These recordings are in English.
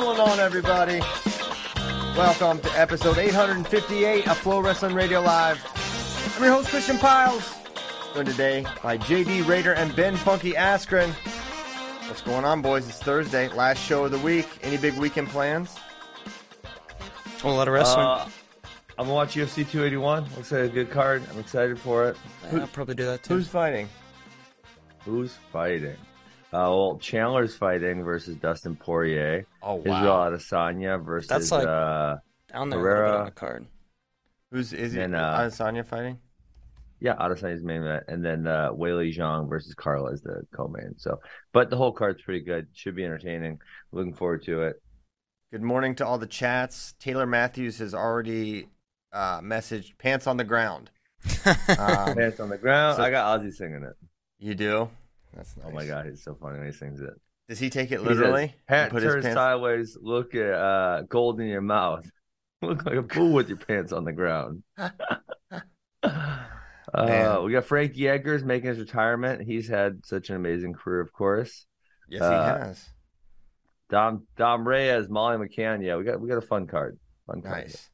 going on, everybody? Welcome to episode 858 of Flow Wrestling Radio Live. I'm your host, Christian Pyles. Joined today by JD Rader and Ben Funky Askren. What's going on, boys? It's Thursday, last show of the week. Any big weekend plans? A lot of wrestling. Uh, I'm gonna watch UFC 281. Looks like a good card. I'm excited for it. Yeah, I'll probably do that too. Who's fighting? Who's fighting? Uh, well, Chandler's fighting versus Dustin Poirier. Oh, wow. Israel Adesanya versus That's like- uh, down there a Herrera. on the card? Who's is it? And, uh, Adesanya fighting? yeah, Adesanya's main event, and then uh, Weili Zhang versus Carla is the co-main. So, but the whole card's pretty good. Should be entertaining. Looking forward to it. Good morning to all the chats. Taylor Matthews has already uh, messaged "Pants on the ground." Um, Pants on the ground. so- I got Ozzy singing it. you do? That's nice. Oh my god, he's so funny when he sings it. Does he take it literally? Pat Put his turn pants- sideways. Look at uh, gold in your mouth. Look like a fool with your pants on the ground. uh, we got Frankie Edgar's making his retirement. He's had such an amazing career, of course. Yes, Uh, he has. Dom Dom Reyes, Molly McCann. Yeah, we got we got a fun card. Fun card. Nice.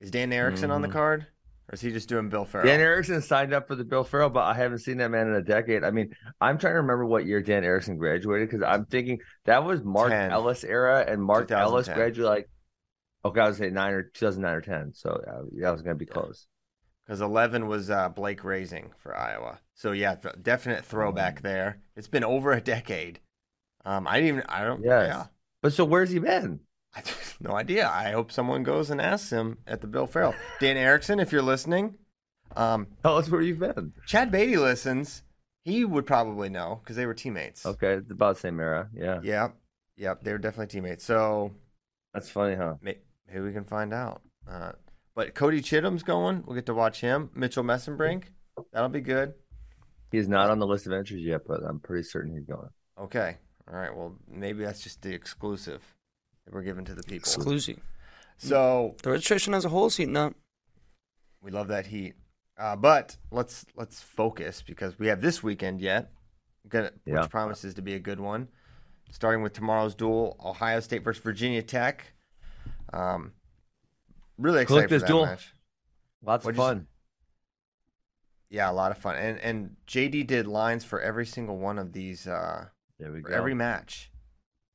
Is Dan Erickson on the Mhm. card, or is he just doing Bill Farrell? Dan Erickson signed up for the Bill Farrell, but I haven't seen that man in a decade. I mean, I'm trying to remember what year Dan Erickson graduated because I'm thinking that was Mark 10. Ellis era, and Mark Ellis graduated like okay, I was say nine or 2009 or 10. So uh, I was gonna be close. Because eleven was uh, Blake Raising for Iowa. So yeah, th- definite Mm. throwback there. It's been over a decade. Um, I didn't even. I don't. Yes. Yeah. But so where's he been? I just no idea. I hope someone goes and asks him at the Bill Farrell. Dan Erickson, if you're listening, um, Tell us where you've been. Chad Beatty listens. He would probably know because they were teammates. Okay, it's about the same era. Yeah, Yep. Yep. They were definitely teammates. So that's funny, huh? may- maybe we can find out. Uh, but Cody Chittum's going. We'll get to watch him. Mitchell Mesenbrink. That'll be good. He's not on the list of entries yet, but I'm pretty certain he's going. Okay. All right. Well, maybe that's just the exclusive that we're giving to the people. Exclusive. So The registration as a whole is heating up. we love that heat. Uh, but let's let's focus because we have this weekend yet, gonna, Yeah. which promises to be a good one. Starting with tomorrow's duel, Ohio State versus Virginia Tech. Um, really Click excited for this that duel. match. Lots What'd of you fun. Yeah, a lot of fun. And and JD did lines for every single one of these uh, There we go. every match,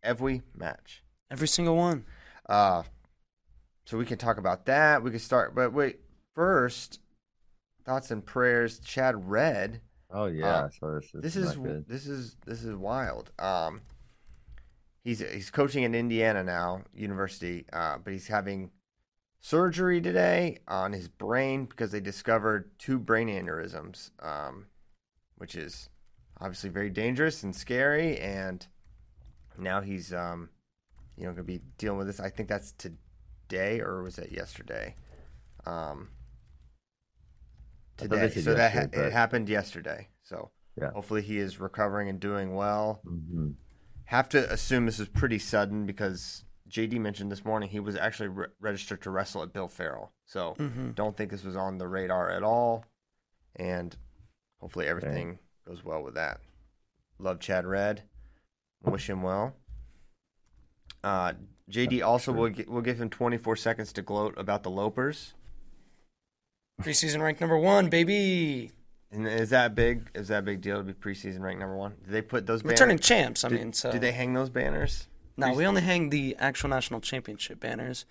every match. Every single one. Uh, so we can talk about that. We can start, but wait. First, thoughts and prayers. Chad Red. oh yeah, Uh, so this is This is this is this is wild. Um, he's he's coaching in Indiana now, university. Uh, but he's having surgery today on his brain because they discovered two brain aneurysms, um, which is obviously very dangerous and scary. And now he's um, you know, going to be dealing with this. I think that's today or was it yesterday? Um, I thought they today. So that ha- yesterday, it happened yesterday. So Yeah. hopefully he is recovering and doing well. Mhm. Have to assume this is pretty sudden because JD mentioned this morning he was actually re- registered to wrestle at Bill Farrell. So Mm-hmm. don't think this was on the radar at all. And hopefully everything goes well with that. Love Chad Red. Wish him well. Uh, JD also will gi- will give him 24 seconds to gloat about the Lopers. Preseason ranked number one, baby. And is that big? Is that a big deal to be preseason ranked number one? Do they put those banners? Returning champs. I did, mean, so did they hang those banners? No, we only hang the actual national championship banners,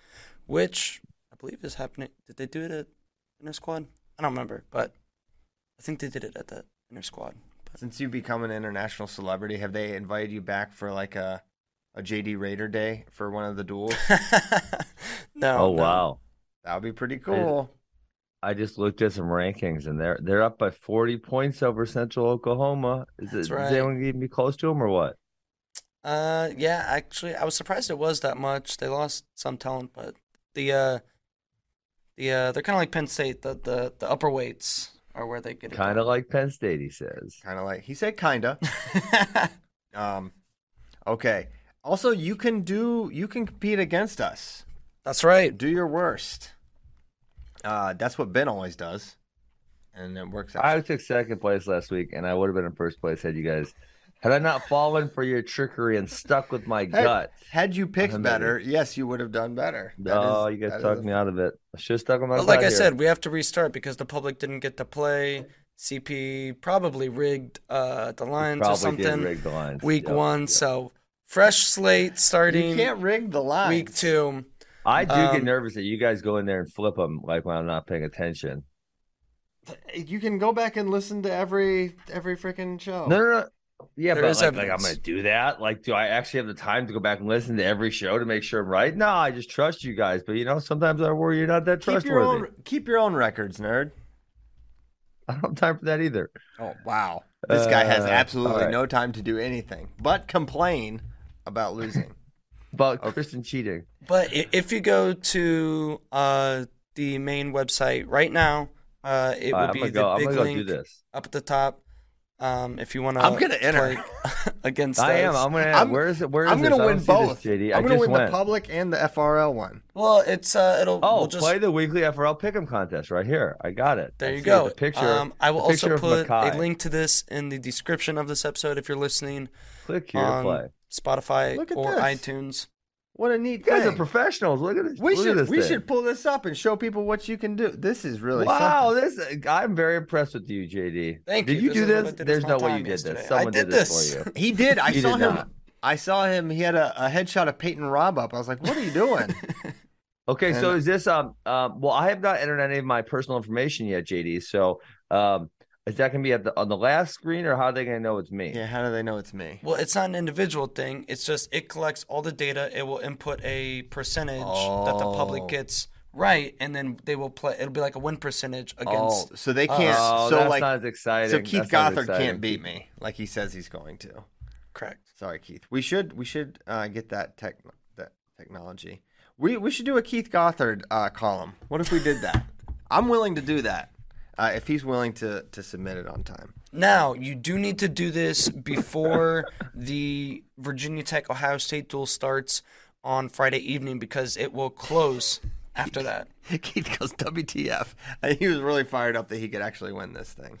which I believe is happening. Did they do it at Inner Squad? I don't remember, but I think they did it at the Inner Squad. But Since you become an international celebrity, have they invited you back for like a a JD Rader day for one of the duels? no. Oh no. wow! that would be pretty cool. I just looked at some rankings, and they're they're up by forty points over Central Oklahoma. Is, That's it, right. is anyone even be close to them or what? Uh, yeah, actually, I was surprised it was that much. They lost some talent, but the uh, the uh, they're kind of like Penn State. The the the upper weights are where they get it. Kind of like Penn State, he says. Kind of like he said, kinda. Um, okay. Also, you can do you can compete against us. That's right. Do your worst. Uh, that's what Ben always does, and it works out. I took second place last week, and I would have been in first place had you guys had I not fallen for your trickery and stuck with my Had- gut. Had you picked I'm better, yes, you would have done better. That Oh, is- you guys that is talked a- me out of it. I should have stuck with my But gut like I here. said, we have to restart because the public didn't get to play. CP probably rigged uh, the lines or probably did something rig the lines. week Yep, one. yep. So fresh slate starting You can't rig the line. week two. I do get um, nervous that you guys go in there and flip them like when I'm not paying attention. You can go back and listen to every every freaking show. No, no, no. Yeah, There but like, like I'm gonna do that. Like, do I actually have the time to go back and listen to every show to make sure I'm right? No, I just trust you guys. But you know, sometimes I worry you're not that keep trustworthy. your own keep your own records, nerd. I don't have time for that either. Oh wow, this guy has Uh, absolutely all right. no time to do anything but complain about losing. About Kristen cheating. But if you go to uh, the main website right now, uh, it All will right, I'm be gonna the go. I'm big gonna go link do this. up at the top. Um, if you want to, I'm gonna enter. against I am. I'm gonna. I'm- where is it? Where is I'm gonna I win don't this, both. JD. I'm I gonna win went. the public and the FRL one. Well, it's uh, it'll. Oh, we'll just, play the weekly FRL Pick'em contest right here. I got it. There I you go. The picture. Um, I will also put Mackay. a link to this in the description of this episode if you're listening Click here to on play. Spotify or this. iTunes. What a neat You guys thing. are professionals. Look at this. we look should this we thing. should pull this up and show people what you can do. This is really Wow, something. this I'm very impressed with you, JD. Thank you. did you. you This do is what I this? did There's no way time you did yesterday. this. I Someone did this. this. for you. He did. I You saw did him. not. I saw him. He had a, a headshot of Peyton Robb up. I was like, "What are you doing?" Okay, so is this um um well I have not entered any of my personal information yet, JD. So um is that gonna be at the on the last screen or how are they gonna know it's me? yeah. How do they know it's me? Well, it's not an individual thing. It's just it collects all the data. It will input a percentage that the public Oh. gets right, and then they will play. It'll be like a win percentage against. oh, so they can't. Oh, so that's like, not as exciting. so Keith That's Gothard exciting. can't beat me like he says he's going to. Correct. Sorry, Keith. We should we should uh, get that tech that technology. We we should do a Keith Gothard uh, column. What if we did that? I'm willing to do that uh, if he's willing to to submit it on time. Now you do need to do this before the Virginia Tech Ohio State duel starts on Friday evening because it will close after that. Keith goes WTF. He was really fired up that he could actually win this thing.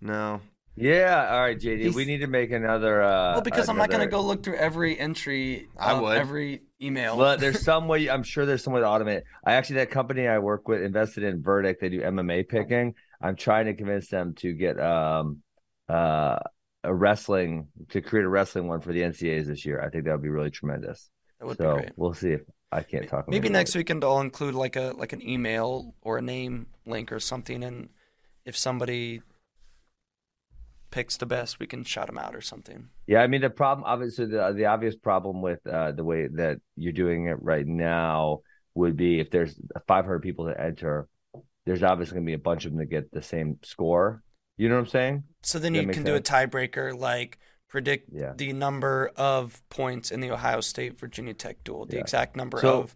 No, Yeah, all right, JD. He's- We need to make another uh Well, because I'm not going to go look through every entry, I would. every email. Well, there's some way. I'm sure there's some way to automate. I actually that company I work with invested in Verdict. They do MMA picking. I'm trying to convince them to get um uh a wrestling to create a wrestling one for the NCAAs this year. I think that would be really tremendous. that would so be great. we'll see if I can't talk. Maybe next weekend I'll include like a like an email or a name link or something, and if somebody picks the best, we can shout them out or something. Yeah, I mean the problem, obviously, the the obvious problem with uh, the way that you're doing it right now would be if there's 500 people to enter, there's obviously going to be a bunch of them that get the same score. You know what I'm saying? So then you can do a tiebreaker, like predict Yeah. the number of points in the Ohio State Virginia Tech duel, the Yeah. exact number So- of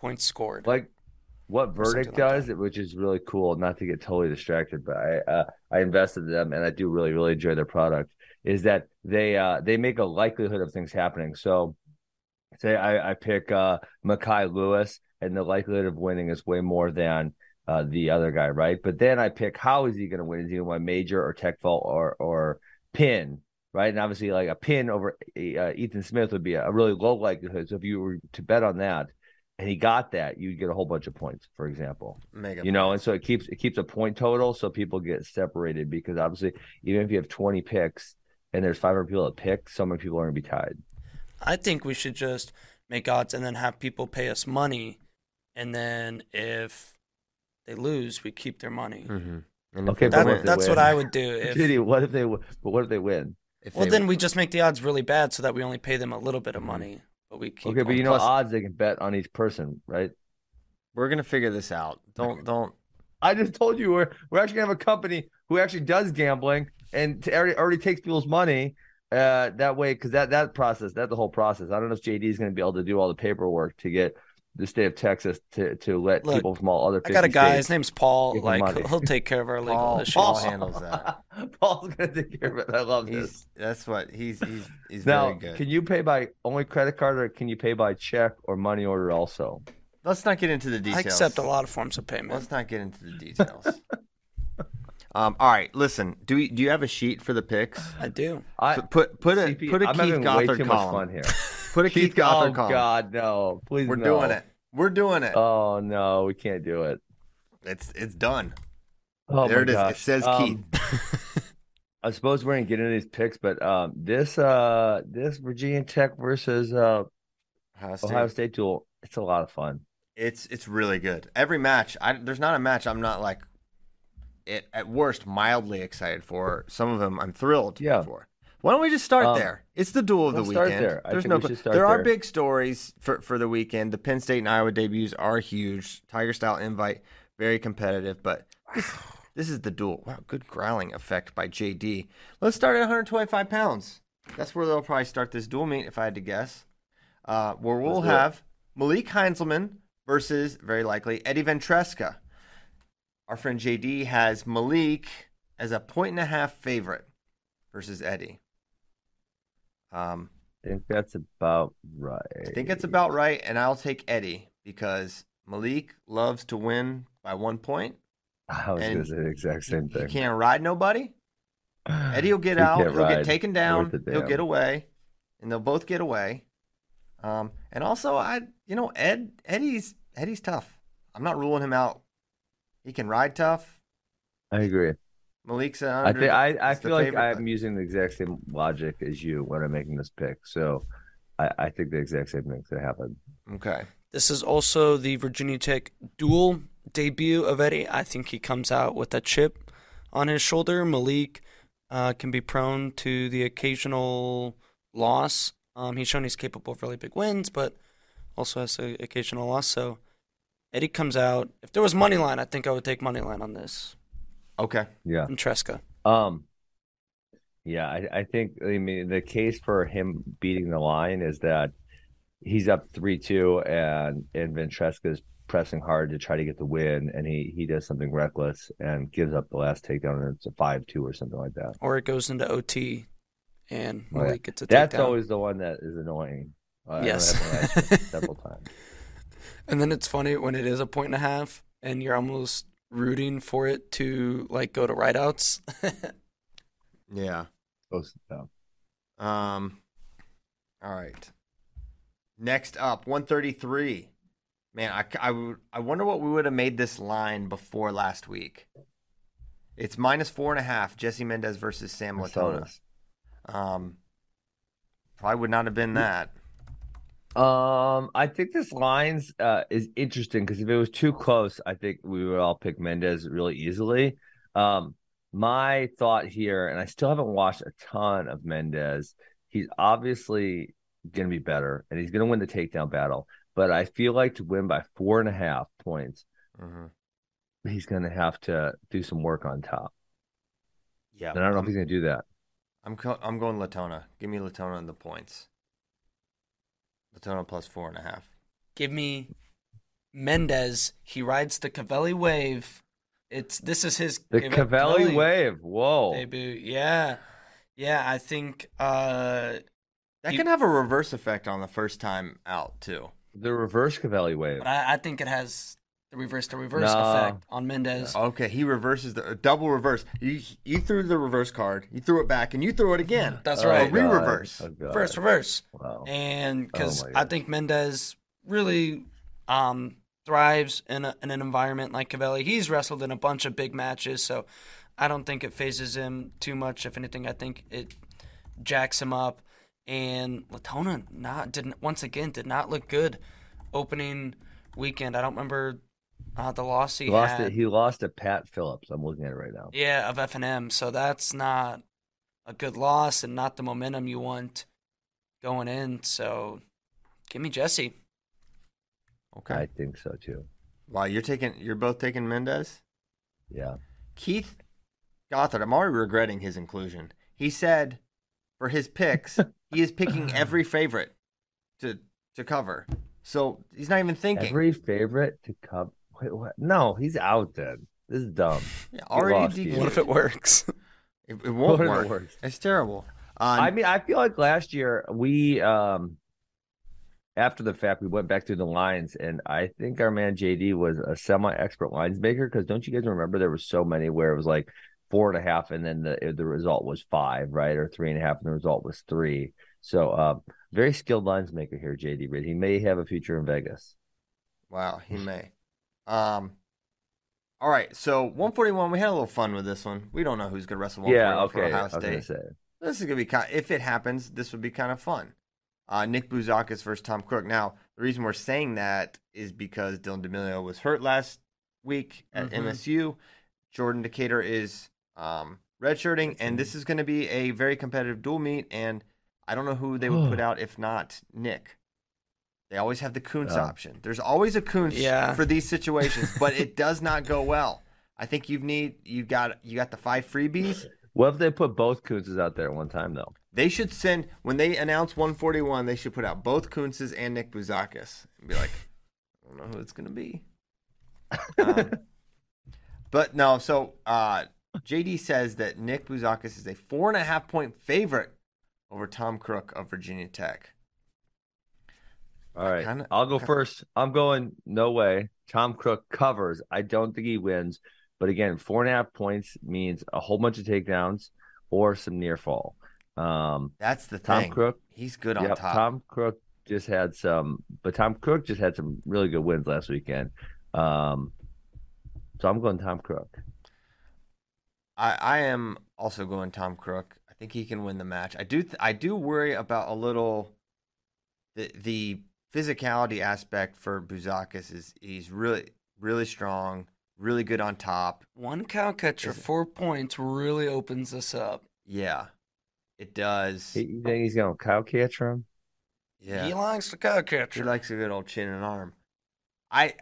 points scored. Like, what Verdict like does, which is really cool. Not to get totally distracted, but I uh, I invested in them and I do really really enjoy their product. Is that they uh, they make a likelihood of things happening. So, say I, I pick uh, Mekhi Lewis, and the likelihood of winning is way more than uh, the other guy, right? But then I pick how is he going to win? Is he going to win major or tech fault or or pin? Right, and obviously, like a pin over uh, Ethan Smith would be a really low likelihood. So if you were to bet on that, and he got that, you get a whole bunch of points, for example. Mega. You know, and so it keeps it keeps a point total, so people get separated because obviously, even if you have twenty picks and there's five hundred people that pick, so many people are going to be tied. I think we should just make odds and then have people pay us money, and then if they lose, we keep their money. Mhm. Okay, if but they That, win- that's what? I would do. If, JD, what if they? But what if they win? if well, they then win- we just make the odds really bad so that we only pay them a little bit of money, but we keep. Okay, but you know Plus- odds they can bet on each person, right? we're gonna figure this out. Don't don't. I just told you we're we're actually gonna have a company who actually does gambling and to already already takes people's money. Uh, that way, because that that process, that the whole process. I don't know if JD is going to be able to do all the paperwork to get the state of Texas to to let Look, people from all other. I got a guy. His name's Paul. Like money. he'll, he'll take care of our legal Paul- issues. Paul handles that. Paul's going to take care of it. I love this. He's that's what he's he's he's Now, very good. can you pay by only credit card, or can you pay by check or money order also? Let's not get into the details. I accept a lot of forms of payment. Let's not get into the details. um. All right. Listen. Do we, do you have a sheet for the picks? I do. I Put put put a CP, put a I'm Keith having Gothard column. fun here. Put a Keith, Keith, Gothard oh column. God, no! Please, We're no. doing it. We're doing it. Oh no, we can't do it. it's it's done. Oh there my it is. It says Um, Keith. I suppose we're gonna get into these picks, but um, this uh, this Virginia Tech versus uh, Ohio State. Ohio State duel, it's a lot of fun. It's it's really good. Every match, I, there's not a match I'm not like, it, at worst mildly excited for. Some of them I'm thrilled Yeah. for. Why don't we just start Um, there? It's the duel of the weekend. there. There's no. we there are there. big stories for for the weekend. The Penn State and Iowa debuts are huge. Tiger style invite, very competitive. But this, this is the duel. Wow, good growling effect by JD. Let's start at 125 pounds. That's where they'll probably start this duel meet, if I had to guess. Uh, where we'll Let's have Malik Heinselman versus very likely Eddie Ventresca. Our friend JD has Malik as a point and a half favorite versus Eddie. Um, I think that's about right. I think it's about right, and I'll take Eddie because Malik loves to win by one point. I was and gonna say the exact same thing. He can't ride nobody. Eddie will get He out. He'll get taken down. He'll get away, and they'll both get away. Um, and also, I, you know, Ed, Eddie's Eddie's tough. I'm not ruling him out. He can ride tough. I agree. Malik's an I under, think I, I he's the feel like I'm but- using the exact same logic as you when I'm making this pick. So I, I think the exact same thing's gonna happen. Okay. This is also the Virginia Tech dual debut of Eddie. I think he comes out with a chip on his shoulder. Malik uh, can be prone to the occasional loss. Um, he's shown he's capable of really big wins, but also has an occasional loss. So Eddie comes out. If there was money line, I think I would take money line on this. Okay. Yeah. And Tresca. Um, yeah, I, I think I mean the case for him beating the line is that he's up three two and and Ventresca is pressing hard to try to get the win and he he does something reckless and gives up the last takedown and it's a five two or something like that. Or it goes into OT and Oh, yeah. Malik gets a That's takedown. always the one that is annoying. I- I Yes. that one actually several times. And then it's funny when it is a point and a half and you're almost rooting for it to like go to rideouts. Yeah. Close. Um. All right. Next up, 133. Man, I, I, would- I wonder what we would have made this line before last week. It's minus four and a half. Jesse Mendez versus Sam Latona. Um, probably would not have been that. Um, I think this lines uh is interesting because if it was too close, I think we would all pick Mendez really easily. Um, my thought here, and I still haven't watched a ton of Mendez. He's obviously going to be better, and he's going to win the takedown battle. But I feel like to win by four and a half points, hmm he's going to have to do some work on top. Yeah, And I don't know if he's going to do that. I'm, co- I'm going Latona. Give me Latona and the points. Latona plus four and a half. Give me Mendez. He rides the Covelli wave. It's this is his The Cave- Covelli wave. Whoa. debut. Yeah, yeah. I think uh, That You- can have a reverse effect on the first time out too. The reverse Covelli wave. I, I think it has the reverse the reverse No. effect on Mendez. Okay, he reverses the double reverse. You you threw the reverse card, you threw it back, and you threw it again. That's Oh, right. A re-reverse. God. Oh, God. Reverse, reverse. Wow. and because Oh my I think Mendez really um, thrives in, a, in an environment like Covelli. He's wrestled in a bunch of big matches, so I don't think it phases him too much. If anything, I think it jacks him up. And Latona not didn't once again did not look good opening weekend. I don't remember uh, the loss he, He lost had. it. He lost to Pat Phillips. I'm looking at it right now. Yeah, of F and M. So that's not a good loss and not the momentum you want going in. So give me Jesse. Okay. I think so too. Wow, you're taking you're both taking Mendez? Yeah. Keith Gothard, I'm already regretting his inclusion. He said for his picks, he is picking every favorite to to cover. So he's not even thinking. Every favorite to come. Wait, what? No, he's out then. This is dumb. Yeah, He already lost, What if it works? It, it won't What if it work. works? It's terrible. Uh, I mean, I feel like last year we, um, after the fact, we went back through the lines, and I think our man JD was a semi-expert lines maker. Because don't you guys remember there were so many where it was like four and a half, and then the the result was five, right, or three and a half, and the result was three. So, uh, very skilled lines maker here, JD. But he may have a future in Vegas. Wow, he may. Um, all right, so 141. We had a little fun with this one. We don't know who's gonna wrestle 141 Yeah, okay. I Ohio State. say. This is gonna be kind. if it happens, this would be kind of fun. Uh, Nick Bouzakis versus Tom Crook. Now, the reason we're saying that is because Dylan D'Amelio was hurt last week at Mhm. MSU. Jordan Decatur is um, redshirting, and this is going to be a very competitive dual meet. And I don't know who they would put out if not Nick. They always have the Kuntz Oh. option. There's always a Kuntz Yeah. for these situations, but it does not go well. I think you've need you got you got the five freebies. What if they put both Kuntzes out there at one time though? They should send when they announce 141. They should put out both Kuntzes and Nick Bouzakis and be like, I don't know who it's gonna be. Um, but no, so uh, JD says that Nick Bouzakis is a four and a half point favorite over Tom Crook of Virginia Tech. All right, Kinda- I'll go kinda- first. I'm going. No way. Tom Crook covers. I don't think he wins. But again, four and a half points means a whole bunch of takedowns or some near fall. Um, That's the Tom thing. Crook. He's good on Yep, top. Tom Crook just had some, but Tom Crook just had some really good wins last weekend. Um, so I'm going Tom Crook. I, I am also going Tom Crook. I think he can win the match. I do th- I do worry about a little the the physicality aspect for Bouzakis is he's really really strong, really good on top. One cow catcher, Is it- four points really opens this up. Yeah, it does. You think he's going to cow catcher him? yeah, He likes the cow catcher. he likes a good old chin and arm. I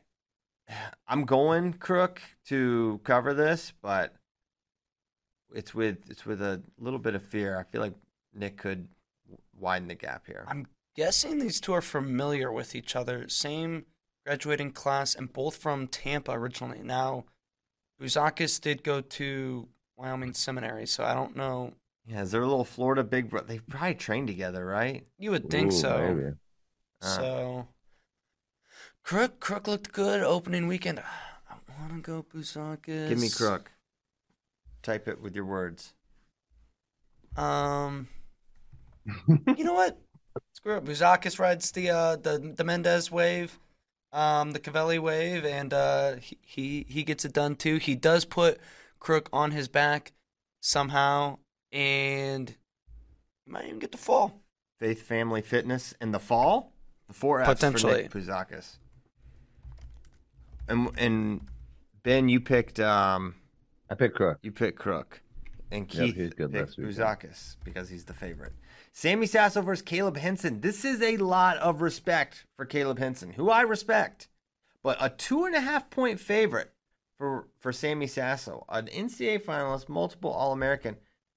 I'm going Crook to cover this, but it's with it's with a little bit of fear. I feel like Nick could widen the gap here. I'm guessing these two are familiar with each other. Same graduating class and both from Tampa originally. Now, Bouzakis did go to Wyoming Seminary, so I don't know. Yeah, is there a little Florida big bro? They probably trained together, right? You would think Ooh, so. maybe. Uh, So, Crook Crook looked good opening weekend. I want to go Bouzakis. Give me Crook. Type it with your words. Um, you know what? Screw it. Bouzakis rides the uh, the the Mendez wave, um, the Covelli wave, and uh, he, he he gets it done too. He does put Crook on his back somehow, and he might even get the fall. Faith Family Fitness in the fall. The four F's for Potentially. Nick Bouzakis. And and Ben, you picked um I picked Crook. you picked Crook, and Yep, Keith he's good picked last weekend. Bouzakis because he's the favorite. Sammy Sasso versus Caleb Henson. This is a lot of respect for Caleb Henson, who I respect, but a two and a half point favorite for for Sammy Sasso, an NCAA finalist, multiple All American,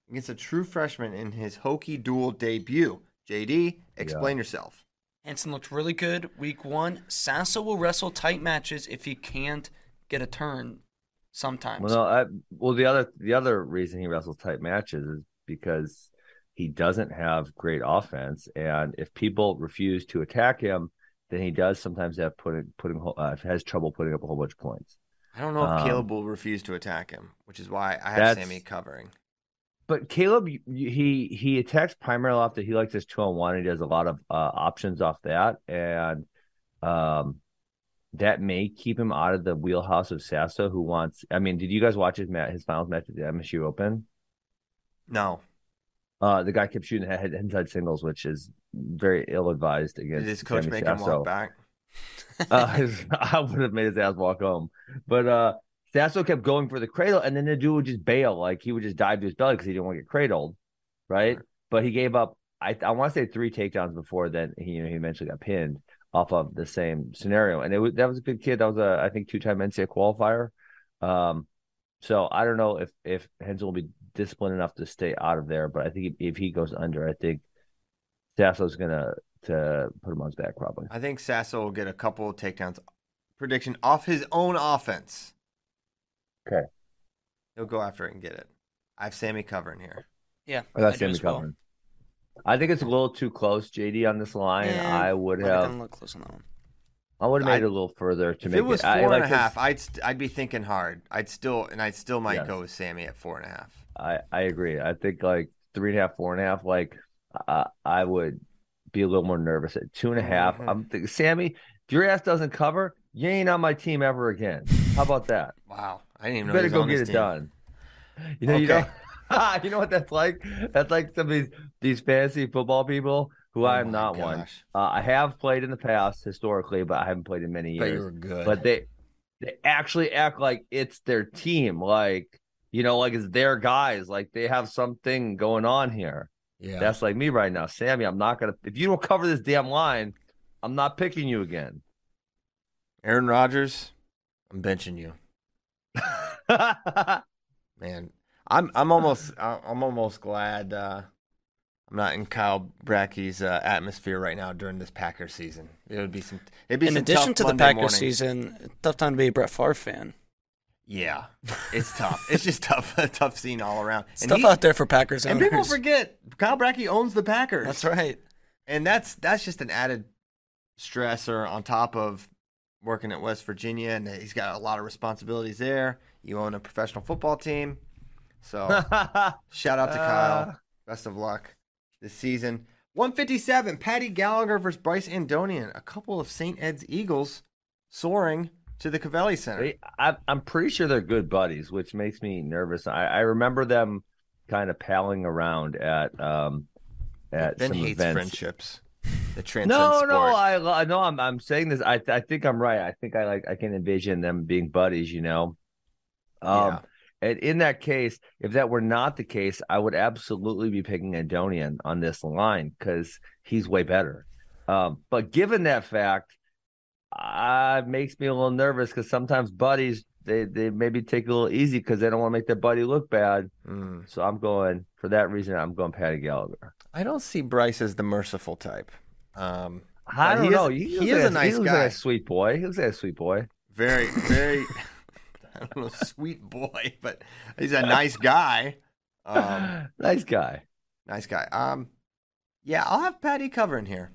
against a true freshman in his Hokie Duel debut. JD, explain yourself. Henson looked really good week one. Sasso will wrestle tight matches if he can't get a turn sometimes. Well, no, I, well, the other the other reason he wrestles tight matches is because he doesn't have great offense, and if people refuse to attack him, then he does sometimes have putting putting uh, has trouble putting up a whole bunch of points. I don't know if Um, Caleb will refuse to attack him, which is why I have Sammy covering. But Caleb, he he attacks primarily off that he likes his two on one. He does a lot of uh, options off that, and um, that may keep him out of the wheelhouse of Sasso, who wants. I mean, did you guys watch his match, his finals match at the MSU Open? No, Uh, the guy kept shooting head inside singles, which is very ill advised against. did his coach Sammy make him walk back? uh, I would have made his ass walk home. But uh, Sasso kept going for the cradle, and then the dude would just bail. Like he would just dive to his belly because he didn't want to get cradled, right? But he gave up. I I want to say three takedowns before then. He you know he eventually got pinned off of the same scenario, and it was that was a good kid. That was a I think two time NCAA qualifier. Um, so I don't know if if Hensel will be disciplined enough to stay out of there, but I think if, if he goes under, I think Sasso's gonna to put him on his back probably. I think Sasso will get a couple of takedowns. Prediction off his own offense. Okay. He'll go after it and get it. I have Sammy covering here. yeah, I got do Sammy as well. covering. I think it's a little too close, JD, on this line. Yeah, I would have have, gone a little close on that one. I would have made I'd- it a little further to If make it was four I, and like a half, I'd st- I'd be thinking hard. I'd still and I'd still might Yes. go with Sammy at four and a half. I I agree. I think like three and a half, four and a half. Like I I would be a little more nervous at two and a half. Mhm. I'm thinking, Sammy, if your ass doesn't cover, you ain't on my team ever again. How about that? Wow, I didn't even You know. better go get it team. done. You know, you Okay. know, you know what that's like. That's like some of these these fantasy football people who Oh I am not one. Uh, I have played in the past historically, but I haven't played in many you years. good. But they they actually act like it's their team, like you know, like it's their guys, like they have something going on here. yeah, That's like me right now, Sammy. I'm not gonna if you don't cover this damn line, I'm not picking you again. Aaron Rodgers. I'm benching you, man. I'm I'm almost I'm almost glad uh, I'm not in Kyle Bracky's uh, atmosphere right now during this Packers season. It would be some. It'd be In some addition tough to the Monday Packers mornings. season, tough time to be a Brett Favre fan. Yeah, it's tough. it's just tough, a tough scene all around. And tough he- out there for Packers And people forget Kyle Brackey owns the Packers. That's right. and that's that's just an added stressor on top of working at West Virginia, and he's got a lot of responsibilities there. You own a professional football team, so shout out to Kyle. Uh. Best of luck this season. 157, Paddy Gallagher versus Bryce Andonian. A couple of St. Ed's Eagles soaring to the Covelli Center. They- I, I'm pretty sure they're good buddies, which makes me nervous. I, I remember them kind of palling around at um at ben some hates events. friendships. The transcend No, sport. no, I I know I'm I'm saying this. I I think I'm right. I think I like I can envision them being buddies. You know, um, Yeah. and in that case, if that were not the case, I would absolutely be picking Andonian on this line because he's way better. Um, but given that fact, uh, it makes me a little nervous because sometimes buddies they they maybe take it a little easy because they don't want to make their buddy look bad. Mm. So I'm going for that reason. I'm going Paddy Gallagher. I don't see Bryce as the merciful type. Um, I don't he is- know. he is like a nice he looks guy. Like a sweet boy. He looks like a sweet boy. very, very, I don't know, sweet boy, but he's a nice guy. Um, nice guy. nice guy. Um, yeah, I'll have Patty covering here.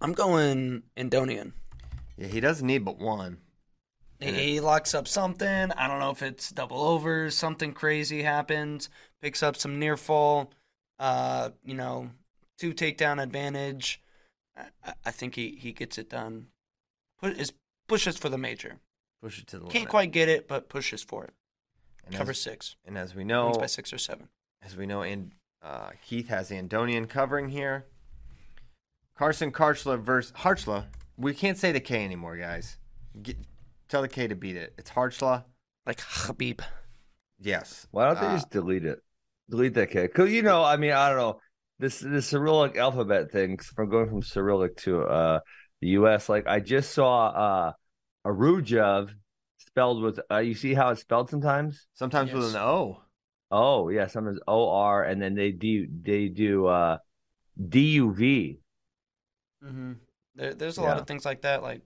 I'm going Andonian. Yeah, he doesn't need but one. He, he locks up something. I don't know if it's double overs, something crazy happens, picks up some near fall, uh, you know, two takedown advantage. I- I, think he, he gets it done. Put, is pushes for the major. Push it to the left. Can't limit. quite get it, but pushes for it. And Cover as, six. and as we know, Wins by six or seven. as we know, and uh, Keith has the Andonian covering here. Carson Karchla versus Harchla. We can't say the K anymore, guys. Get, tell the K to beat it. It's Harchla. Like Habib. Yes. Why don't they Uh, just delete it? Delete that K. Cause you know, I mean, I don't know. This this Cyrillic alphabet thing from going from Cyrillic to uh the US. Like I just saw uh Arujev spelled with uh you see how it's spelled sometimes? sometimes with an O? Oh yeah, sometimes O R and then they do they do uh D U V. Mm-hmm. There, there's a lot of things like that. Like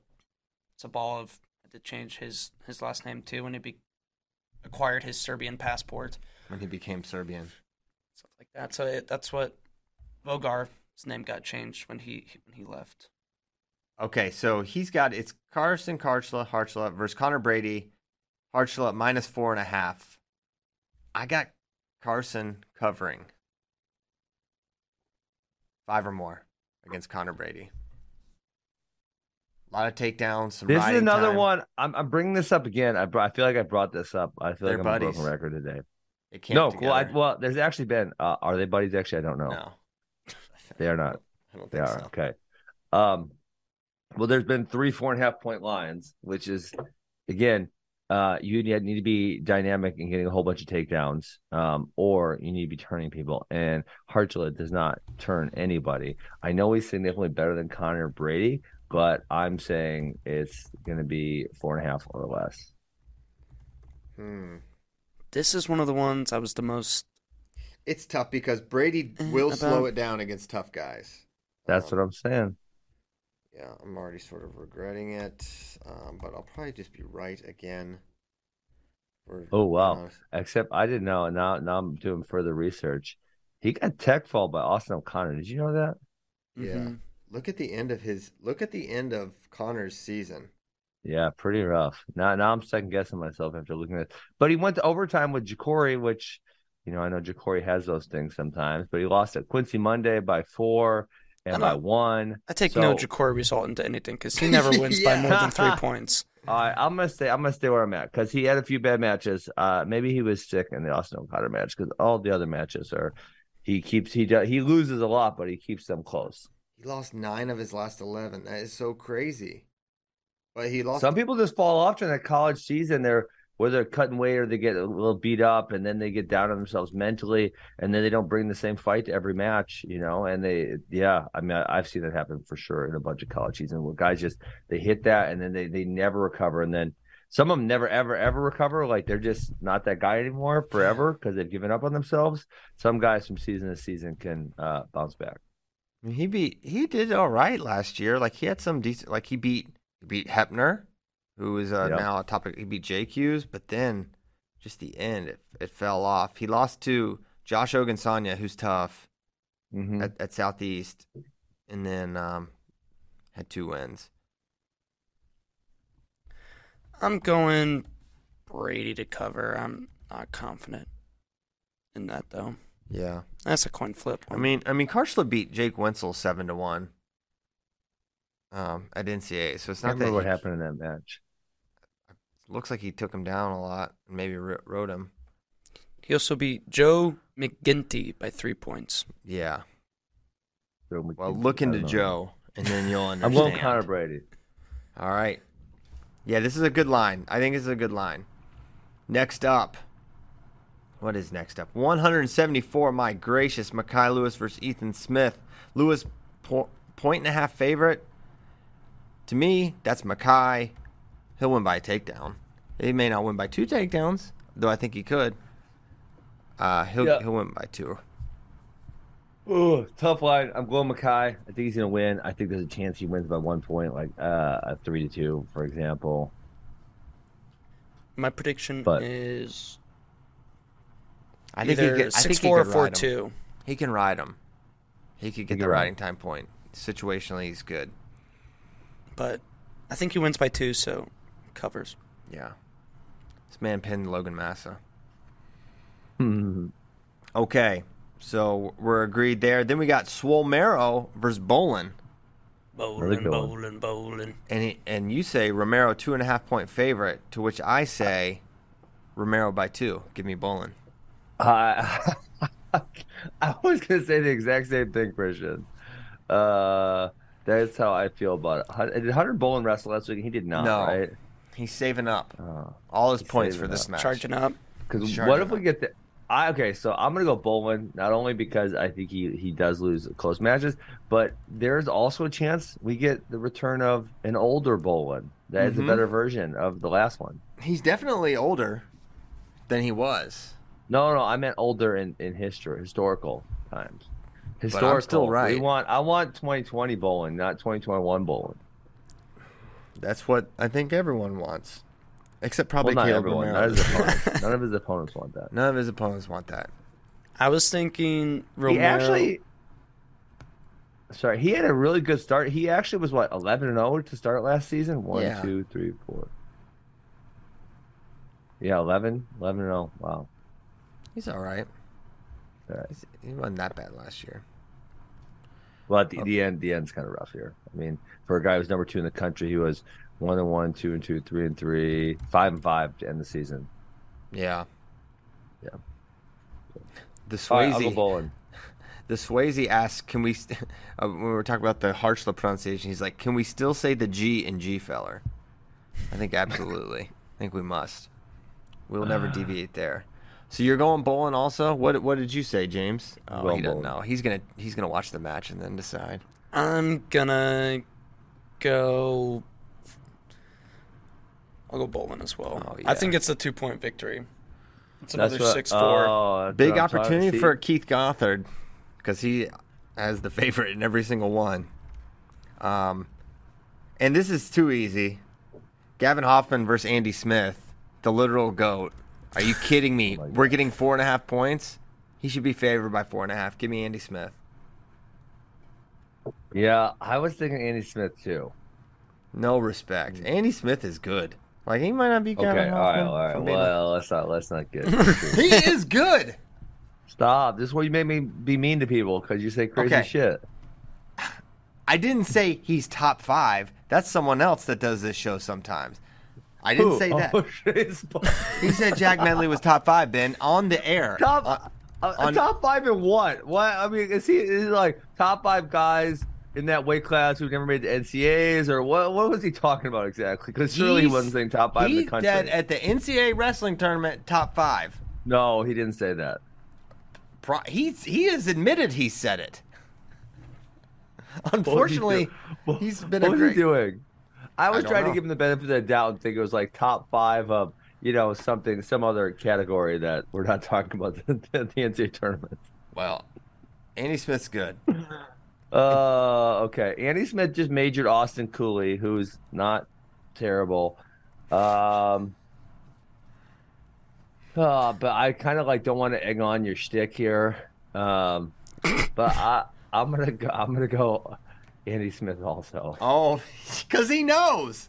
it's a Sabalov had to change his his last name too when he be, acquired his Serbian passport, when he became Serbian. stuff like that. So it, that's what Vogar's name got changed when he when he left. Okay, so he's got it's Carson Karchla, Harchla versus Connor Brady. Harchla minus four and a half. I got Carson covering five or more against Connor Brady. A lot of takedowns. Some This is another time. one. I'm, I'm bringing this up again. I, I feel like I brought this up. I feel They're like I'm a broken record today. It can't. No, well, I, well, there's actually been. Uh, are they buddies? Actually, I don't know. no, They are not. I don't They think are so. okay. Um, well, there's been three four and a half point lines, which is again, uh, you need need to be dynamic and getting a whole bunch of takedowns, um, or you need to be turning people. And Hartlet does not turn anybody. I know he's significantly better than Connor Brady, but I'm saying it's going to be four and a half or less. Hmm. This is one of the ones I was the most. It's tough because Brady Eh, will about- slow it down against tough guys. That's Um, what I'm saying. Yeah, I'm already sort of regretting it, um, but I'll probably just be right again. For Oh wow! honest. Except I didn't know. and Now, now I'm doing further research. He got tech fall by Austin O'Connor. Did you know that? Yeah. Mhm. Look at the end of his. Look at the end of Connor's season. Yeah, pretty rough. Now, now I'm second guessing myself after looking at. But he went to overtime with Jacori, which, you know, I know Jacori has those things sometimes. But he lost at Quincy Monday by four and I by don't- one. I take So- no Jacori result into anything because he never wins by more than three points. All right, I'm gonna stay. I'm gonna stay where I'm at because he had a few bad matches. Uh, maybe he was sick in the Austin O'Connor match because all the other matches are. He keeps he does he loses a lot, but he keeps them close. He lost nine of his last eleven. That is so crazy. But he lost. Some people just fall off during the college season. They're where they're cutting weight or they get a little beat up and then they get down on themselves mentally and then they don't bring the same fight to every match, you know. And they, yeah, I mean, I, I've seen that happen for sure in a bunch of college seasons where guys just they hit that and then they they never recover and then some of them never ever ever recover. Like they're just not that guy anymore forever because they've given up on themselves. Some guys from season to season can uh, bounce back. I mean, he beat. He did all right last year. Like he had some decent. Like he beat. He beat Hepner, who is uh, Yep. now a topic. He beat JQs, but then just the end, it it fell off. He lost to Josh Ogunsanya, who's tough Mhm. at, at Southeast, and then um, had two wins. I'm going Brady to cover. I'm not confident in that though. Yeah, That's a coin flip. I mean, I mean, Karchla beat Jake Wentzel seven to one. Um, at NCAA, so it's not can't that remember what he- happened in that match. Looks like he took him down a lot, and maybe ro- rode him. he also beat Joe McGinty by three points. Yeah. So we Well, look into. Joe, and then you'll understand. I'm understand. going Connor Brady. All right. Yeah, this is a good line. I think this is a good line. Next up. What is next up? 174. My gracious. Mekhi Lewis versus Ethan Smith. Lewis, po- point and a half favorite. To me, that's Mekhi. He'll win by a takedown. He may not win by two takedowns, though I think he could. Uh, he'll, Yeah. he'll win by two. Ooh, tough line. I'm going Mekhi. I think he's gonna win. I think there's a chance he wins by one point, like uh, a three to two, for example. My prediction But- is I think either he could, I six think he four or four ride him. two. He can ride him. He could get can the riding him. time point. Situationally, he's good. But I think he wins by two, so covers. Yeah. This man pinned Logan Massa. Hmm. Okay. So we're agreed there. Then we got Swole Marrow versus Bolen. Bowling, Really good one. bowling, bowling. And he, and you say Romero two and a half point favorite, to which I say Romero by two. Give me Bolen. I I was gonna say the exact same thing, Christian. Uh, that's how I feel about it. Did Hunter Bolen wrestle last week? He did not, No. right? He's saving up Oh. all his points for this up. match. Charging up. Because what if we get the? I okay, so I'm gonna go Bolen not only because I think he he does lose close matches, but there's also a chance we get the return of an older Bolen that is Mhm. a better version of the last one. He's definitely older than he was. No, no, I meant older in in history, historical times. Historical. still right. We want. I want 2020 bowling, not 2021 bowling. That's what I think everyone wants, except probably well, not Caleb everyone. Romero. None of, his opponents, none of his opponents want that. None of his opponents want that. I was thinking Romero. He actually. Sorry, he had a really good start. He actually was what 11 and 0 to start last season. One, Yeah. two, three, four. Yeah, 11, 11 and 0. Wow. He's all right. All right. He wasn't that bad last year. Well, at the, the end, the end's kind of rough here. I mean, for a guy who's number two in the country, he was one and one, two and two, three and three, five and five to end the season. Yeah. Yeah. The right, Swayze, bowling. the Swayze asked, "Can we?" St- uh, when we were talking about the Harshla pronunciation, he's like, "Can we still say the G in Gfeller?" I think absolutely. I think we must. We'll never deviate there. So you're going bowling also? What What did you say, James? Oh, Going he doesn't bowling. know. He's gonna He's gonna watch the match and then decide. I'm gonna go. I'll go bowling as well. Oh, I think it's a two point victory. It's That's another what- six four. oh, Big what I'm trying to opportunity for Keith Gothard because he has the favorite in every single one. Um, and this is too easy. Gavin Hoffman versus Andy Smith, the literal goat. Are you kidding me? Oh We're getting four and a half points. He should be favored by four and a half. Give me Andy Smith. Yeah, I was thinking Andy Smith too. No respect. Mm. Andy Smith is good. Like he might not be Okay, Gavin all right, Hoffman. all if. I'm being- Well, let's not let's not get. he is good. Stop! This is why you made me be mean to people because you say crazy Okay. shit. I didn't say he's top five. That's someone else that does this show sometimes. I didn't Who? say that. Oh, He said Jack Medley was top five, Ben, on the air. top Uh, uh, on- top five in what? What? I mean, is he is he like top five guys in that weight class who never made the NCAAs or what? What was he talking about exactly? Because surely he wasn't saying top five in he the country. said at the NCAA wrestling tournament, top five. no, he didn't say that. Pro- He's he has admitted he said it. He Unfortunately, what- he's been what a was he doing? I was don't trying know. to give him the benefit of the doubt and think it was like top five of you know something, some other category that we're not talking about the, the NCAA tournament. Well, Andy Smith's good. Uh, okay. Andy Smith just majored Austin Cooley, who's not terrible. Um, uh, but I kind of like don't want to egg on your shtick here. Um, but I, I'm gonna go. I'm gonna go. Andy Smith also. Oh, because he knows.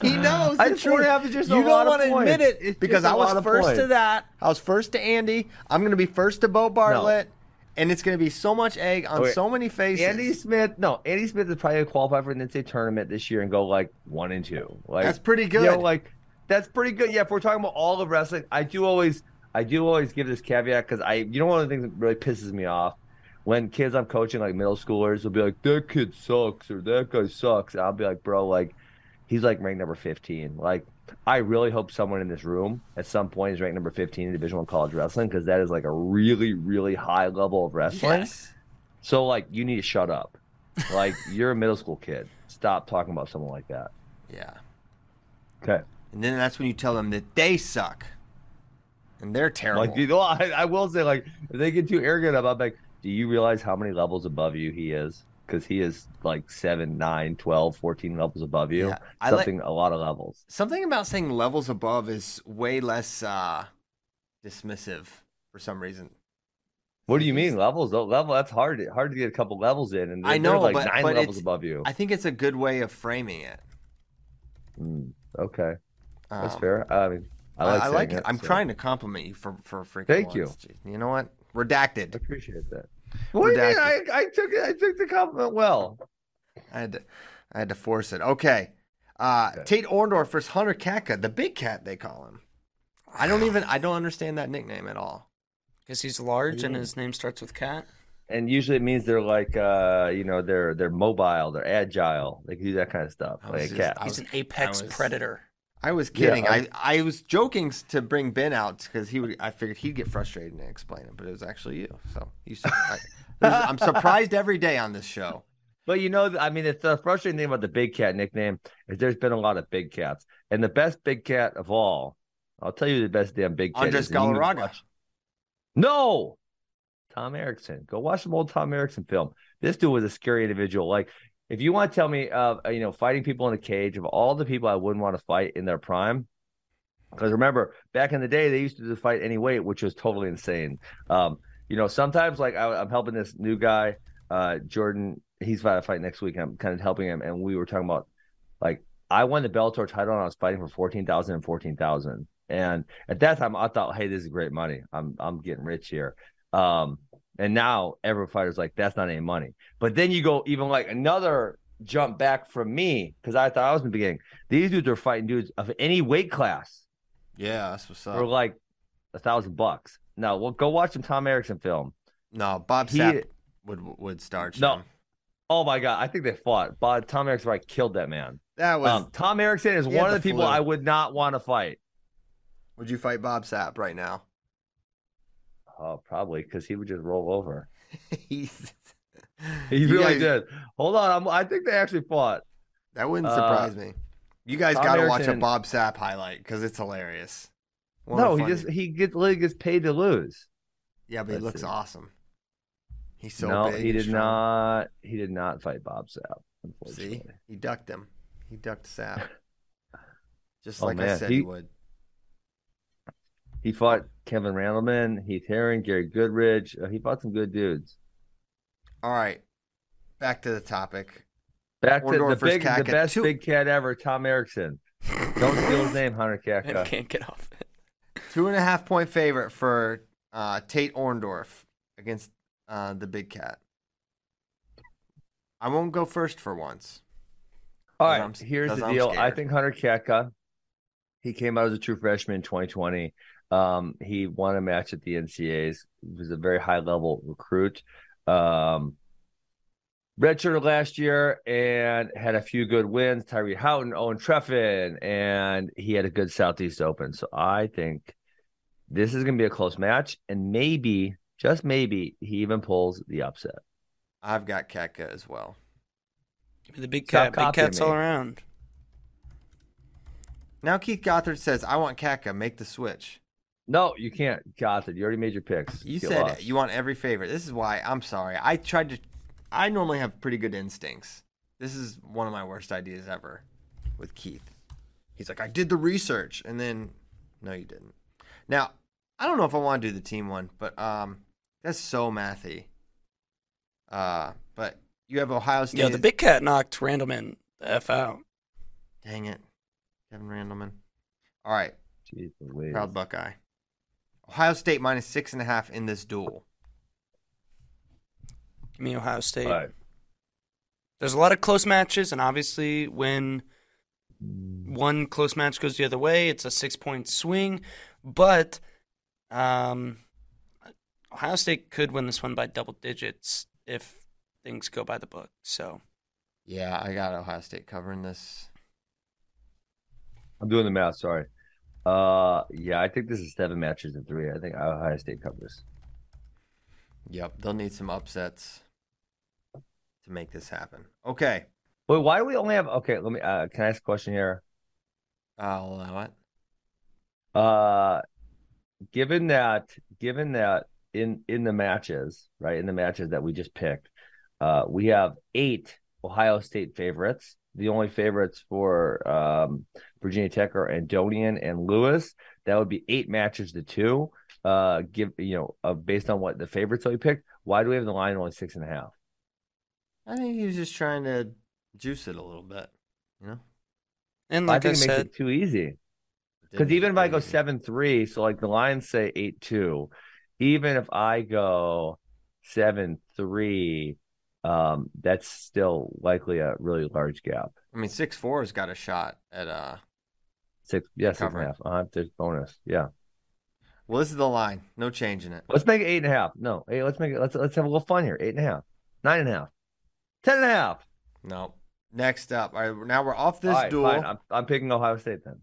He knows. I the just truth. have just you don't want to admit it It's because I was first to that. I was first to Andy. I'm going to be first to Bo Bartlett, and it's going to be so much egg on Okay. so many faces. Andy Smith, no, Andy Smith is probably gonna qualify for an NCAA tournament this year and go like one and two. Like That's pretty You good. know, like that's pretty good. Yeah, if we're talking about all of wrestling, I do always, I do always give this caveat because I, you know, one of the things that really pisses me off when kids I'm coaching, like middle schoolers, will be like, "That kid sucks" or "That guy sucks," and I'll be like, "Bro, like, he's like ranked number 15." Like, I really hope someone in this room at some point is ranked number 15 in Division One college wrestling because that is like a really, really high level of wrestling. yes. So like you need to shut up. Like you're a middle school kid. Stop talking about someone like that. Yeah. Okay. And then that's when you tell them that they suck. And they're terrible. Like you know, I, I will say like if they get too arrogant about like, do you realize how many levels above you he is? Because he is like 7, 9, 12, 14 levels above you. Yeah, I like- Something a lot of levels. Something about saying levels above is way less uh, dismissive for some reason. What do you mean levels? Though level that's hard hard to get a couple levels in and I know, like but- nine but levels above you. I think it's a good way of framing it. Mm, okay. That's Um, fair. I mean I like, I like saying it. I'm so trying to compliment you for for freaking. Thank you. You know what? I Redacted. appreciate that. What do you mean? I, Redacted. I took it I took the compliment well. I had to, I had to force it. Okay. Uh, Okay. Tate Orndorff versus Hunter Catka, the big cat they call him. I don't even I don't understand that nickname at all. Because he's large and his name starts with cat. and usually it means they're like uh you know they're they're mobile they're agile they can do that kind of stuff I was like a just- cat He's was- an apex was- predator. I was kidding. Yeah, I, I was joking to bring Ben out because he would. I figured he'd get frustrated and explain it, but it was actually you. So you. I, I'm surprised every day on this show. but you know i mean it's the frustrating thing about the big cat nickname is there's been a lot of big cats and the best big cat of all i'll tell you the best damn big cat Andres is, and you can Galarraga. no Tom Erikson. Go watch some old Tom Erikson film. This dude was a scary individual. Like, if you want to tell me of you know fighting people in a cage of all the people I wouldn't want to fight in their prime, because remember back in the day they used to fight any weight, which was totally insane. Um, you know, sometimes like I, am helping this new guy, uh, Jordan. He's about to fight next week. I'm kind of helping him, and we were talking about like I won the Bellator title and I was fighting for fourteen thousand and fourteen thousand. And at that time, I thought, hey, this is great money. I'm I'm getting rich here. Um, and now every fighter's like, that's not any money. But then you go even like another jump back from me because I thought I was in the beginning. These dudes are fighting dudes of any weight class. Yeah, that's what's up. For like a thousand bucks. No, well, go watch some Tom Erikson film. No, Bob Sapp would would start. No. Oh my god, I think they fought. Bob Tom Erikson right killed that man. That was um, Tom Erikson is one of the, the people I would not want to fight. Would you fight Bob Sapp right now? Oh, probably because he would just roll over. He's he really guys, did. Hold on, I'm, i think they actually fought. That wouldn't surprise uh, me. You guys got to watch a Bob Sapp highlight because it's hilarious. One no, he just he gets literally gets paid to lose. Yeah, but Let's he looks see. awesome. He's so no, big. he did not. He did not fight Bob Sapp. Unfortunately, see, he ducked him. He ducked Sapp, just oh, like man. I said he, he would. He fought Kevin Randleman, Heath Herring, Gary Goodridge. Uh, he fought some good dudes. All right, back to the topic. Back to the big, the best two... big cat ever, Tom Erikson. Don't steal his name, Hunter Catka. I can't get off it. Two and a half point favorite for uh, Tate Orndorff against uh, the big cat. I won't go first for once. All right, I'm, here's the deal. I think Hunter Catka, he came out as a true freshman in 2020. Um, he won a match at the NCAs. He was a very high level recruit. Um, redshirted last year and had a few good wins. Tyree Houghton, Owen Trephan, and he had a good Southeast Open. So I think this is going to be a close match, and maybe, just maybe, he even pulls the upset. I've got Catka as well. The big cat, big cats me. all around. Now Keith Gothard says, "I want Catka. Make the switch." No, you can't, Gothard. You already made your picks. You said lost. you want every favorite. This is why I'm sorry. I tried to. I normally have pretty good instincts. This is one of my worst ideas ever with Keith. He's like, I did the research, and then no, you didn't. Now, I don't know if I want to do the team one, but um, that's so mathy. Uh, but you have Ohio State. Yeah, the big cat knocked Randleman the f out. Dang it, Kevin Randleman. All right, Jeez, proud Buckeye. Ohio State minus six and a half in this duel. Give me Ohio State. Right. There's a lot of close matches, and obviously, when one close match goes the other way, it's a six point swing. But um, Ohio State could win this one by double digits if things go by the book. So, yeah, I got Ohio State covering this. I'm doing the math. Sorry. Uh, yeah, I think this is seven matches in three. I think Ohio State covers. Yep, they'll need some upsets to make this happen. Okay. Wait, why do we only have? Okay, let me. Uh, can I ask a question here? I'll allow it. Uh, given that, given that in in the matches, right, in the matches that we just picked, uh, we have eight Ohio State favorites the only favorites for um, Virginia Tech are Andonian and Lewis. That would be eight matches to two. Uh, give you know, uh, based on what the favorites that we picked. Why do we have the line only six and a half? I think he was just trying to juice it a little bit, you know. And like I think I it makes it too easy. Because even if I go seven three, so like the lines say eight two, even if I go seven three, um, that's still likely a really large gap. I mean, six four has got a shot at uh six, yeah, six and a half. Uh, there's bonus, yeah. Well, this is the line. No changing it. Let's make it eight and a half. No, hey, let's make it. Let's let's have a little fun here. Eight and a half, nine and a half, ten and a half. No. Next up, all right. Now we're off this duel. Fine. I'm, I'm picking Ohio State then.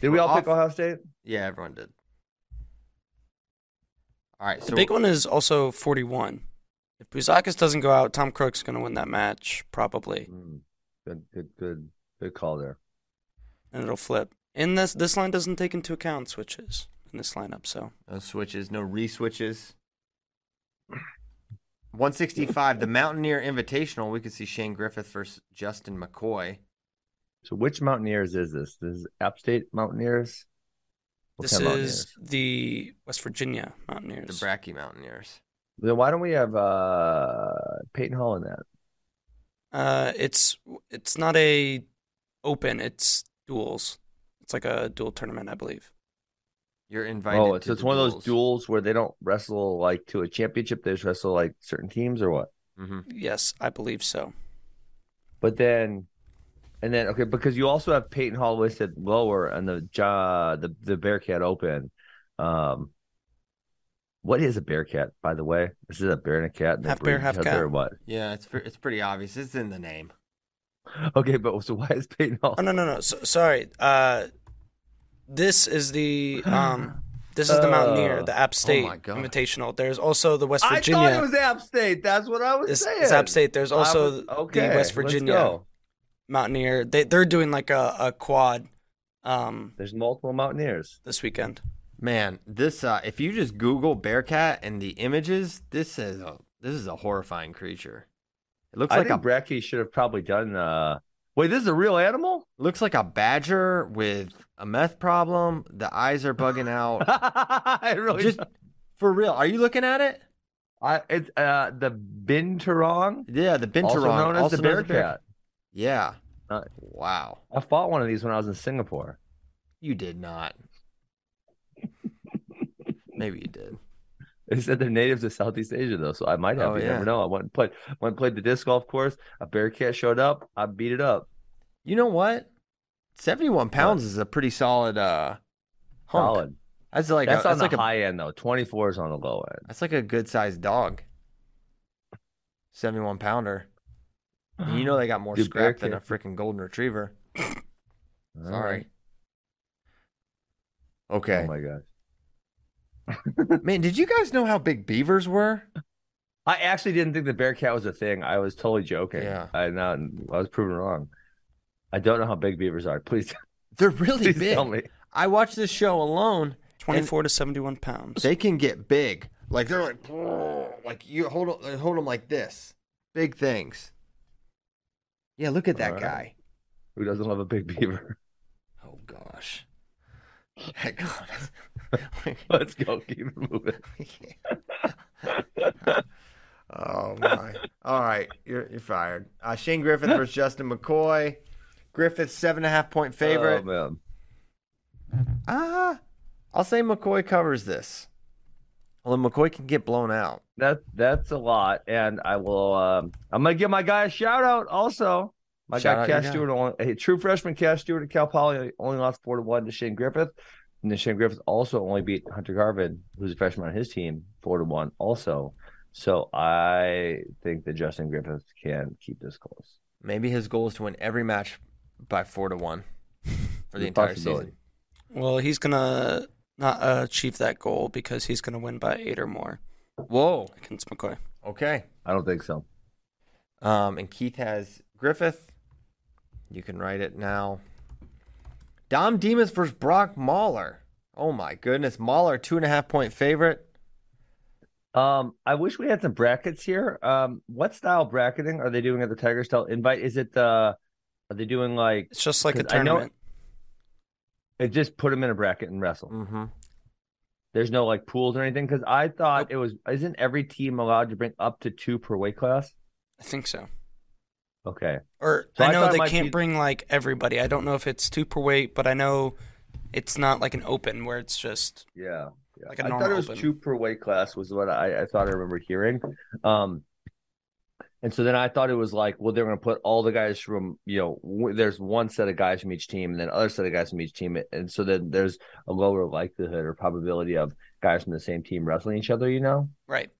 Did we're we all off... pick Ohio State? Yeah, everyone did. All right. So the big one is also 41. If Bouzakis doesn't go out, Tom Crook's going to win that match probably. Mm, good, good, good, good call there. And it'll flip. In this this line doesn't take into account switches in this lineup, so no switches, no re-switches. 165, the Mountaineer Invitational. We could see Shane Griffith versus Justin McCoy. So which Mountaineers is this? This is App State Mountaineers. What This kind of is Mountaineers? the West Virginia Mountaineers. The Mountaineers. Bracky Mountaineers. Then why don't we have uh Peyton Hall in that? Uh, it's it's not a open. It's duels. It's like a dual tournament, I believe. You're invited. Oh, to so it's the one of those duels. duels where they don't wrestle like to a championship. They just wrestle like certain teams or what? Mm-hmm. Yes, I believe so. But then, and then okay, because you also have Peyton Hall listed lower on the Ja the the Bearcat Open. Um, what is a Bearcat, by the way? This is a bear and a cat. and they Half bear, half cat. Or what? Yeah, it's it's pretty obvious. It's in the name. Okay, but so why is Peyton Hall? Oh no no no. So, sorry. Uh, this is the um. This is the Mountaineer, the App State my God. Invitational. There's also the West Virginia. I thought it was App State. That's what I was This saying. is App State. There's also was- the West Virginia. Mountaineer. They they're doing like a, a quad um There's multiple Mountaineers. this weekend. Man, this uh, if you just Google Bearcat and the images, this is a this is a horrifying creature. It looks I like a Bracky should have probably done. uh Wait, this is a real animal? looks like a badger with a meth problem. The eyes are bugging out. I really just for real. Are you looking at it? I it's uh the binturong, Yeah, the binturong, also known as the bear bearcat. Yeah. Uh, Wow. I fought one of these when I was in Singapore. You did not. Maybe you did. They said they're natives of Southeast Asia though, so I might have. Oh, you yeah. never know. I went and played went and played the disc golf course. A bear cat showed up. I beat it up. You know what? Seventy-one pounds is a pretty solid uh hunk. Solid. That's like that's a, on that's the like a high end though. Twenty four is on the low end. that's like a good sized dog. Seventy-one pounder. And you know they got more Dude, scrap than a freaking golden retriever. Sorry. right. Okay. Oh my gosh. Man, did you guys know how big beavers were? I actually didn't think the bear cat was a thing. I was totally joking. Yeah. I not I was proven wrong. I don't know how big beavers are. Please, They're really please big. tell me. I watched this show alone. Twenty four to seventy one pounds. They can get big. Like they're like like you hold 'em- hold them like this. Big things. Yeah, look at that All right. guy. Who doesn't love a big beaver? Oh gosh. Heck on. Let's go. Keep it moving. oh my. All right, you're you're fired. Uh, Shane Griffith versus Justin McCoy. Griffith seven and a half point favorite. Oh, man. Ah, I'll say McCoy covers this. Although McCoy can get blown out. That that's a lot, and I will. Um, I'm gonna give my guy a shout out. Also, my Shout guy out Cash guy. Stewart, only, a true freshman Cash Stewart at Cal Poly, only lost four to one to Shane Griffith, and then Shane Griffith also only beat Hunter Garvin, who's a freshman on his team, four to one also. So I think that Justin Griffith can keep this close. Maybe his goal is to win every match by four to one for the There's entire season. Well, he's gonna not uh, achieve that goal because he's gonna win by eight or more Whoa. against McCoy. Okay. I don't think so. Um, and Keith has Griffith. You can write it now. Dom Demas versus Brock Mehler. Oh my goodness. Mehler, two and a half point favorite. Um, I wish we had some brackets here. Um, what style bracketing are they doing at the Tiger Style Invite? Is it the? Are they doing like It's just like a 'Cause I know- tournament. it just put them in a bracket and wrestle? Mm-hmm. There's no like pools or anything because I thought it was. Isn't every team allowed to bring up to two per weight class? I think so. Okay, Or So I I know it they can't be- bring like everybody. I don't know if it's two per weight, but I know it's not like an open where it's just yeah, yeah. Like a I thought it was open. two per weight class was what I, I thought I remember hearing. Um, and so then I thought it was like, well, they're going to put all the guys from you know, w- there's one set of guys from each team, and then other set of guys from each team, and so then there's a lower likelihood or probability of guys from the same team wrestling each other. You know, right.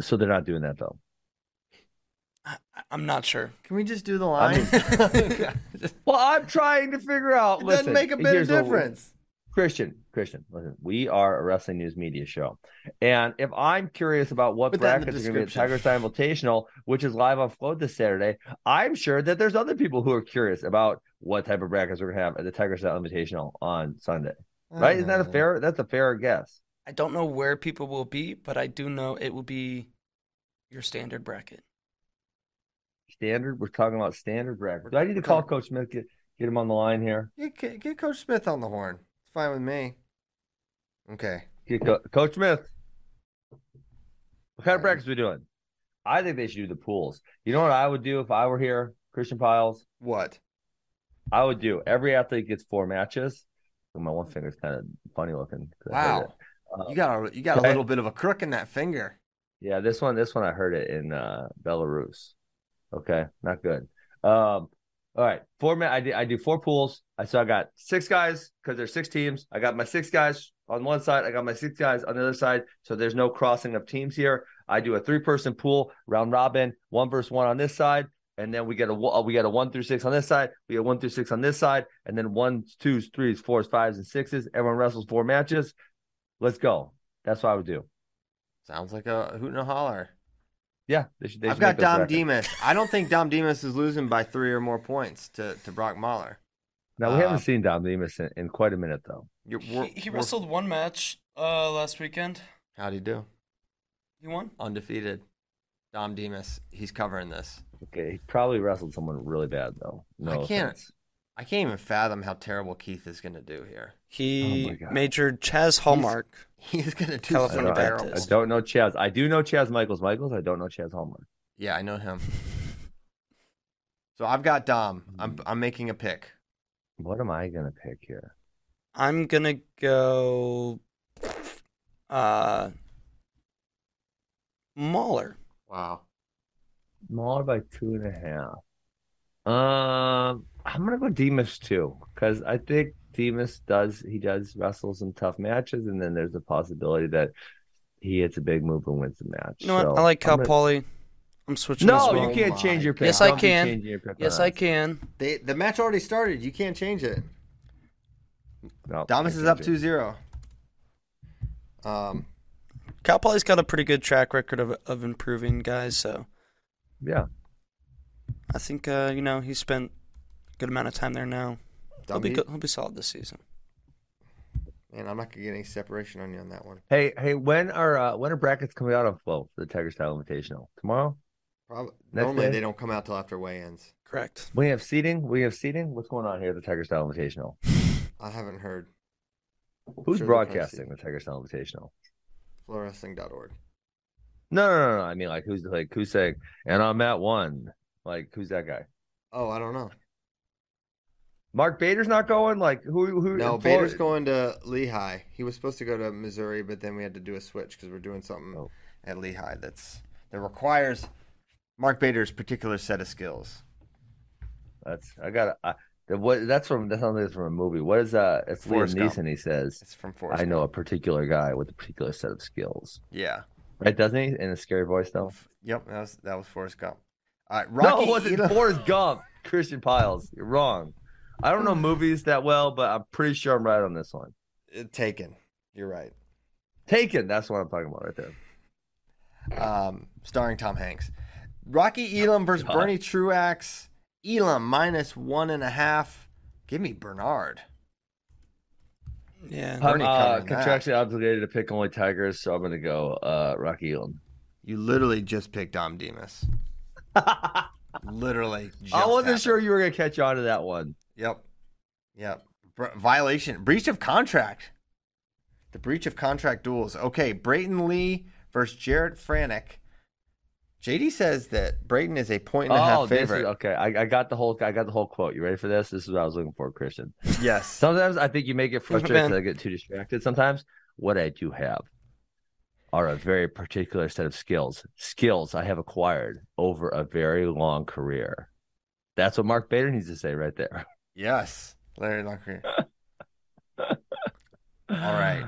so they're not doing that though. I, I'm not sure. Can we just do the I line? Well, I'm trying to figure out. it listen, doesn't make a bit of here's we- difference. Christian, Christian, listen, we are a wrestling news media show. And if I'm curious about what Put the brackets are going to be at. Tiger Style Invitational, which is live on Float this Saturday, I'm sure that there's other people who are curious about what type of brackets we're going to have at the Tiger Style Invitational on Sunday. Right? Isn't that a Uh, fair? That's a fair guess. I don't know where people will be, but I do know it will be your standard bracket. Standard. We're talking about standard bracket. Do I need to call Coach Smith? Get get him on the line here. Get, get, Coach Smith on the horn. It's fine with me. Okay. Get Co- Coach Smith. What kind of brackets we doing? I think they should do the pools. You know what I would do if I were here, Christian Pyles? What? I would do every athlete gets four matches. Oh, my one finger's kind of funny looking. Wow. Uh, You got a you got a little bit of a crook in that finger. Yeah, this one, this one, I heard it in uh, Belarus. Okay, not good. Um, all right, four ma- I do, I do four pools. I so I got six guys because there's six teams. I got my six guys on one side. I got my six guys on the other side. So there's no crossing of teams here. I do a three person pool round robin, one versus one on this side, and then we get a we get a one through six on this side. We get one through six on this side, and then ones, twos, threes, fours, fives, and sixes. Everyone wrestles four matches. Let's go. That's what I would do. Sounds like a hoot and a holler. Yeah, they should. They I've should got Dom. Demas. I don't think Dom Demas is losing by three or more points to, to Brock Mehler. Now we Uh, haven't seen Dom Demas in, in quite a minute though. He, he wrestled one match uh, last weekend. How'd he do? He won. Undefeated. Dom Demas. He's covering this. Okay, he probably wrestled someone really bad though. No, I can't- offense. I can't even fathom how terrible Keith is going to do here. He Oh majored Chaz Hallmark. He's going to do California I something don't, I, terrible. I don't know Chaz. I do know Chaz Michaels. Michaels. I don't know Chaz Hallmark. Yeah, I know him. So I've got Dom. I'm I'm making a pick. What am I gonna pick here? I'm gonna go. Uh, Mehler. Wow. Smaller by two and a half. Um, I'm gonna go Demas too because I think Demas does he does wrestle some tough matches, and then there's a possibility that he hits a big move and wins the match. You know what? So, I like Cal I'm gonna- Poly. I'm switching. No, well. you can't Oh change your pick. Yes, I Don't be can. changing your pick on Yes, I can. They the match already started. You can't change it. No, Demas is up change 2-0. Um Cal Poly's got a pretty good track record of of improving guys, so Yeah, I think uh, you know he spent a good amount of time there now. He'll be he- good. He'll be solid this season. Man, I'm not gonna get any separation on you on that one. Hey, hey, when are uh, when are brackets coming out on flow for the Tiger Style Invitational? Tomorrow? Probably Next normally day? they don't come out till after weigh-ins. Correct. We have seating. We have seating. What's going on here at the Tiger Style Invitational? I haven't heard. Who's Sure broadcasting the Tiger Style Invitational? Flowwrestling.org. No, no, no, no. I mean, like, who's like who's saying? And I'm at one. Like, who's that guy? Oh, I don't know. Mark Bader's not going. Like, who? Who? No, Bader's going to Lehigh. He was supposed to go to Missouri, but then we had to do a switch because we're doing something Oh. at Lehigh that's that requires Mark Bader's particular set of skills. That's I got. I, what? That's from. that's like it's from a movie. What is uh? It's Liam Forrest Gump. Neeson. He says, It's from Forrest. "I know a particular guy with a particular set of skills." Yeah. Right? Doesn't he? In a scary voice, though. Yep. That was that was Forrest Gump. All right. no, it wasn't Forrest Gump. Christian Pyles. You're wrong. I don't know movies that well, but I'm pretty sure I'm right on this one. Uh, Taken. You're right. Taken. That's what I'm talking about right there. Um, starring Tom Hanks. Rocky Elam versus God. Bernie Truax. Elam minus one and a half. Give me Bernard. Yeah. I'm Bernie uh, covering that. contractually obligated to pick only Tigers, so I'm going to go uh, Rocky Elam. You literally just picked Dom Demas. Literally. Just I wasn't happened. sure you were going to catch on to that one. Yep. Yep. Br- violation. Breach of contract. The breach of contract duels. Okay. Brayton Lee versus Jarrett Franek. JD says that Brayton is a point and a half Oh, this is, favorite. okay. I, I got the whole. I got the whole quote. You ready for this? This is what I was looking for, Christian. Yes. Sometimes I think you may get frustrated because I get too distracted. Sometimes what I do have are a very particular set of skills. Skills I have acquired over a very long career. That's what Mark Bader needs to say right there. Yes. Larry Lockyer. All right.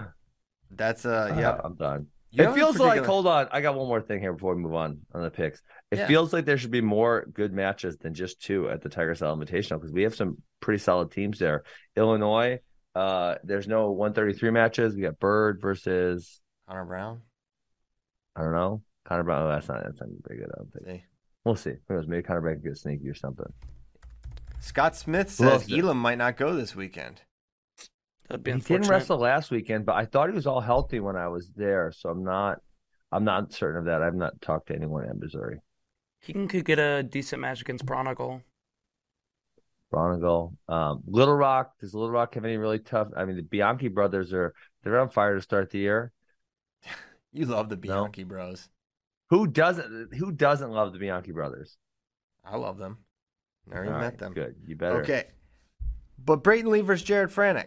That's uh yep. I'm done. You it feels like hold on. I got one more thing here before we move on on the picks. It Yeah. feels like there should be more good matches than just two at the Tiger Style Invitational because we have some pretty solid teams there. Illinois, uh, there's no 133 matches. We got Bird versus Connor Brown. I don't know Connor Brown. Oh, that's not that's not very good. I don't think. See. We'll see. Who knows? Maybe Connor Brown can get sneaky or something. Scott Smith says? Elam might not go this weekend. That'd be he didn't wrestle last weekend, but I thought he was all healthy when I was there, so I'm not. I'm not certain of that. I've not talked to anyone in Missouri. He can could get a decent match against Bronigal. Bronigal, um, Little Rock. Does Little Rock have any really tough? I mean, the Bianchi brothers are they're on fire to start the year. You love the Bianchi Bros. Who doesn't? Who doesn't love the Bianchi brothers? I love them. Never All even right, met them. Good, you better. Okay. But Brayton Lee versus Jared Franek.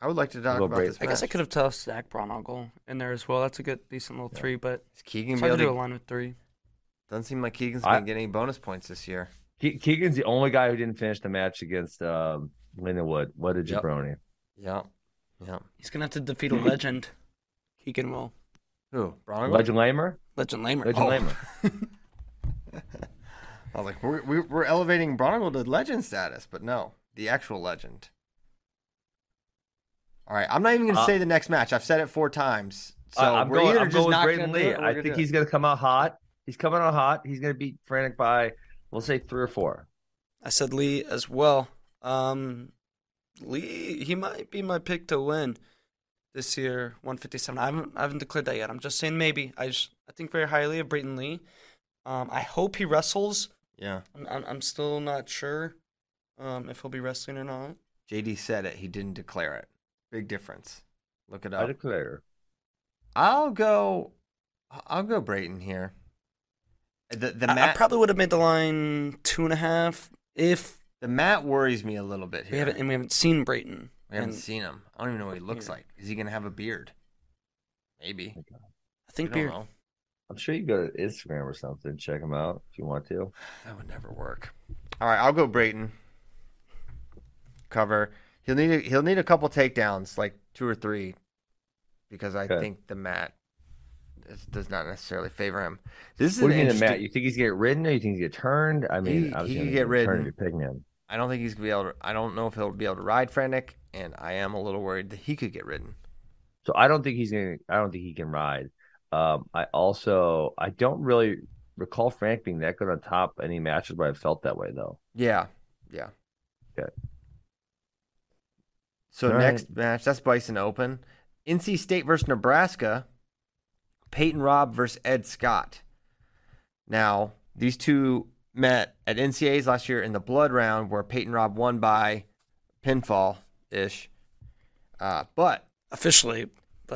I would like to talk Well, about Bray- this I guess I match. could have tossed Zach Bronigal in there as well. That's a good, decent little three, but Is Keegan it's be hard to do a to, line with three. doesn't seem like Keegan's I- gonna get any bonus points this year. Ke- Keegan's the only guy who didn't finish the match against um, Lindenwood. What a Yep. jabroni! Yeah. Yeah. He's gonna have to defeat a legend. Keegan will. Who? Bronigal? Legend Lamer. Legend Lamer. Legend Oh. Lamer. I was like, we're, we're, we're elevating Bronigal to legend status, but no, the actual legend. All right, I'm not even going to Uh, say the next match. I've said it four times. So I- I'm we're going. either I'm just going with not Braden gonna do Lee. it or we're I think he's going to come out hot. He's coming out hot. He's going to beat Franek by, we'll say three or four. I said Lee as well. Um, Lee, he might be my pick to win this year, 157. I haven't, I haven't declared that yet. I'm just saying maybe. I just, I think very highly of Brayton Lee. Um, I hope he wrestles. Yeah. I'm, I'm, I'm still not sure um, if he'll be wrestling or not. JD said it. He didn't declare it. Big difference. Look it up. I declare. I'll go. I'll go Brayton here. The the I, I mat probably would have made the line two and a half if the mat worries me a little bit here. we haven't and we haven't seen Brayton. We haven't And seen him. I don't even know what he looks Yeah. like. Is he gonna have a beard? Maybe. I think I don't beer. know. I'm sure you go to Instagram or something. Check them out if you want to. That would never work. All right, I'll go Brayton. Cover. He'll need a, he'll need a couple takedowns, like two or three, because I Okay. think the mat is, does not necessarily favor him. This is What do you mean, interesting- Matt? You think he's get ridden or you think he's get turned? I mean, He- I was he could get ridden. you're picking him. I don't think he's gonna be able to. I don't know if he'll be able to ride Franek, and I am a little worried that he could get ridden. So I don't think he's gonna. I don't think he can ride. Um, I also I don't really recall Frank being that good on top any matches where I felt that way though. Yeah, yeah. Okay. So All next right. match, that's Bison Open. NC State versus Nebraska. Peyton Robb versus Ed Scott. Now, these two met at NCA's last year in the blood round where Peyton Robb won by pinfall ish. Uh, but Officially,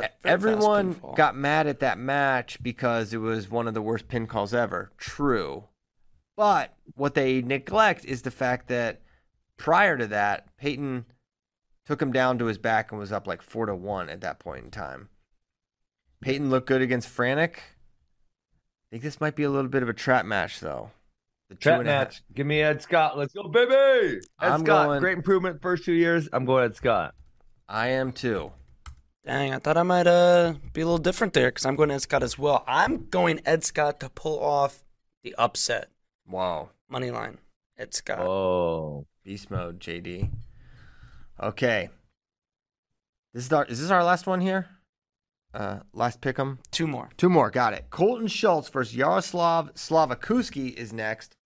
but everyone got mad at that match because it was one of the worst pin calls ever. True. But what they neglect is the fact that prior to that, Peyton took him down to his back and was up like four to one at that point in time. Peyton looked good against Franek. I think this might be a little bit of a trap match, though. The Trap and half- match. Give me Ed Scott. Let's go, baby. Ed I'm Scott. going- Great improvement first two years. I'm going Ed Scott. I am too. Dang, I thought I might uh be a little different there because I'm going Ed Scott as well. I'm going Ed Scott to pull off the upset Wow. money line. Ed Scott. Oh, Beast mode, JD. Okay. This is our is this our last one here? Uh last pick 'em. Two more. Two more, got it. Colton Schultz versus Yaroslav Slavikouski is next.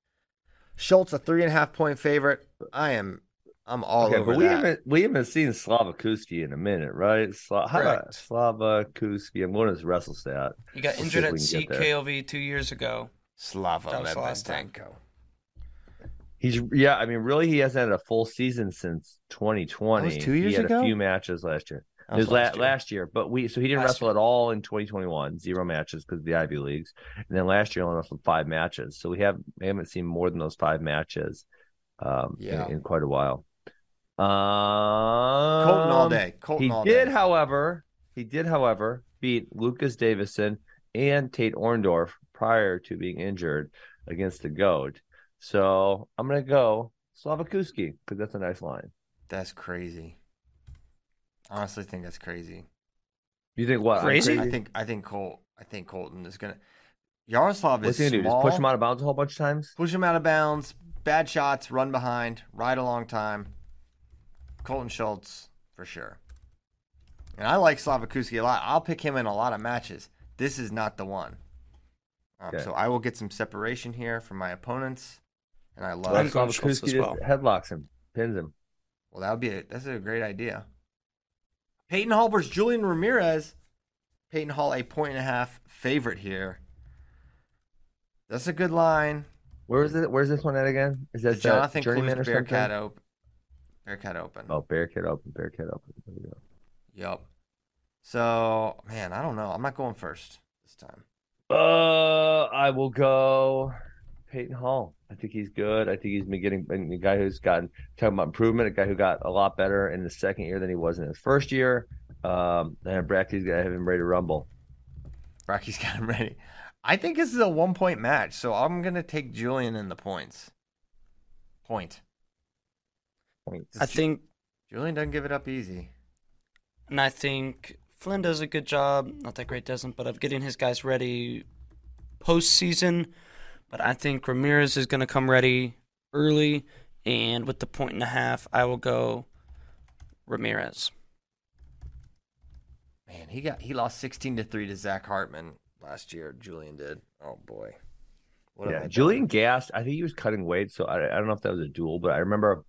Schultz a three and a half point favorite. I am I'm all okay, over but we that. haven't we haven't seen Slavikouski in a minute, right? Sla- how about Correct. Slavikouski? I'm going to his wrestle stat. You got Let's see injured at we can get there. CKLV two years ago. Slava That last time. He's yeah, I mean, really, he hasn't had a full season since 2020. That was two years he had ago? a few matches last year. That It was was la- last last, year. year. but we so he didn't Last wrestle year. at all in 2021. Zero matches because of the Ivy leagues, and then last year only wrestled five matches. So we have we haven't seen more than those five matches, um, in- Yeah. in, quite a while. Um, Colton all day. Colton he all did, day. however, he did, however, beat Lucas Davison and Tate Orndorff prior to being injured against the Goat. So I'm gonna go Slavikouski because that's a nice line. That's crazy. Honestly think that's crazy. You think what? I'm Crazy? I think I think Colt I think Colton is gonna Yaroslav What's is he gonna do? small. Just push him out of bounds a whole bunch of times? Push him out of bounds, bad shots, run behind, ride a long time. Colton Schultz for sure. And I like Slavikouski a lot. I'll pick him in a lot of matches. This is not the one. Um, Okay. So I will get some separation here from my opponents, and I love. I'm it. Slavikouski as well. headlocks him, pins him. Well, that would be a, that's a great idea. Peyton Hall versus Julian Ramirez. Peyton Hall a point and a half favorite here. That's a good line. Where is it? Where's this one at again? Is The that Jonathan Journeyman Cruz or something? Bearcat Open. Bearcat Open. Oh, Bearcat Open. Bearcat Open. There we go. Yep. So, man, I don't know. I'm not going first this time. Uh, I will go Peyton Hall. I think he's good. I think he's been getting a guy who's gotten talking about improvement, a guy who got a lot better in the second year than he was in his first year. Um, and Bracky's gonna have him ready to rumble. Rocky's got him ready. I think this is a one point match, so I'm going to take Julian in the points. Point. Points. I think, Julian doesn't give it up easy. and I think Flynn does a good job. Not that great doesn't, but of getting his guys ready postseason. But I think Ramirez is going to come ready early, and with the point and a half, I will go Ramirez. Man, he got he lost 16 to 3 to Zach Hartman last year. Julian did. Oh boy. What yeah. Julian gassed. I think he was cutting weight, so I, I don't know if that was a duel, but I remember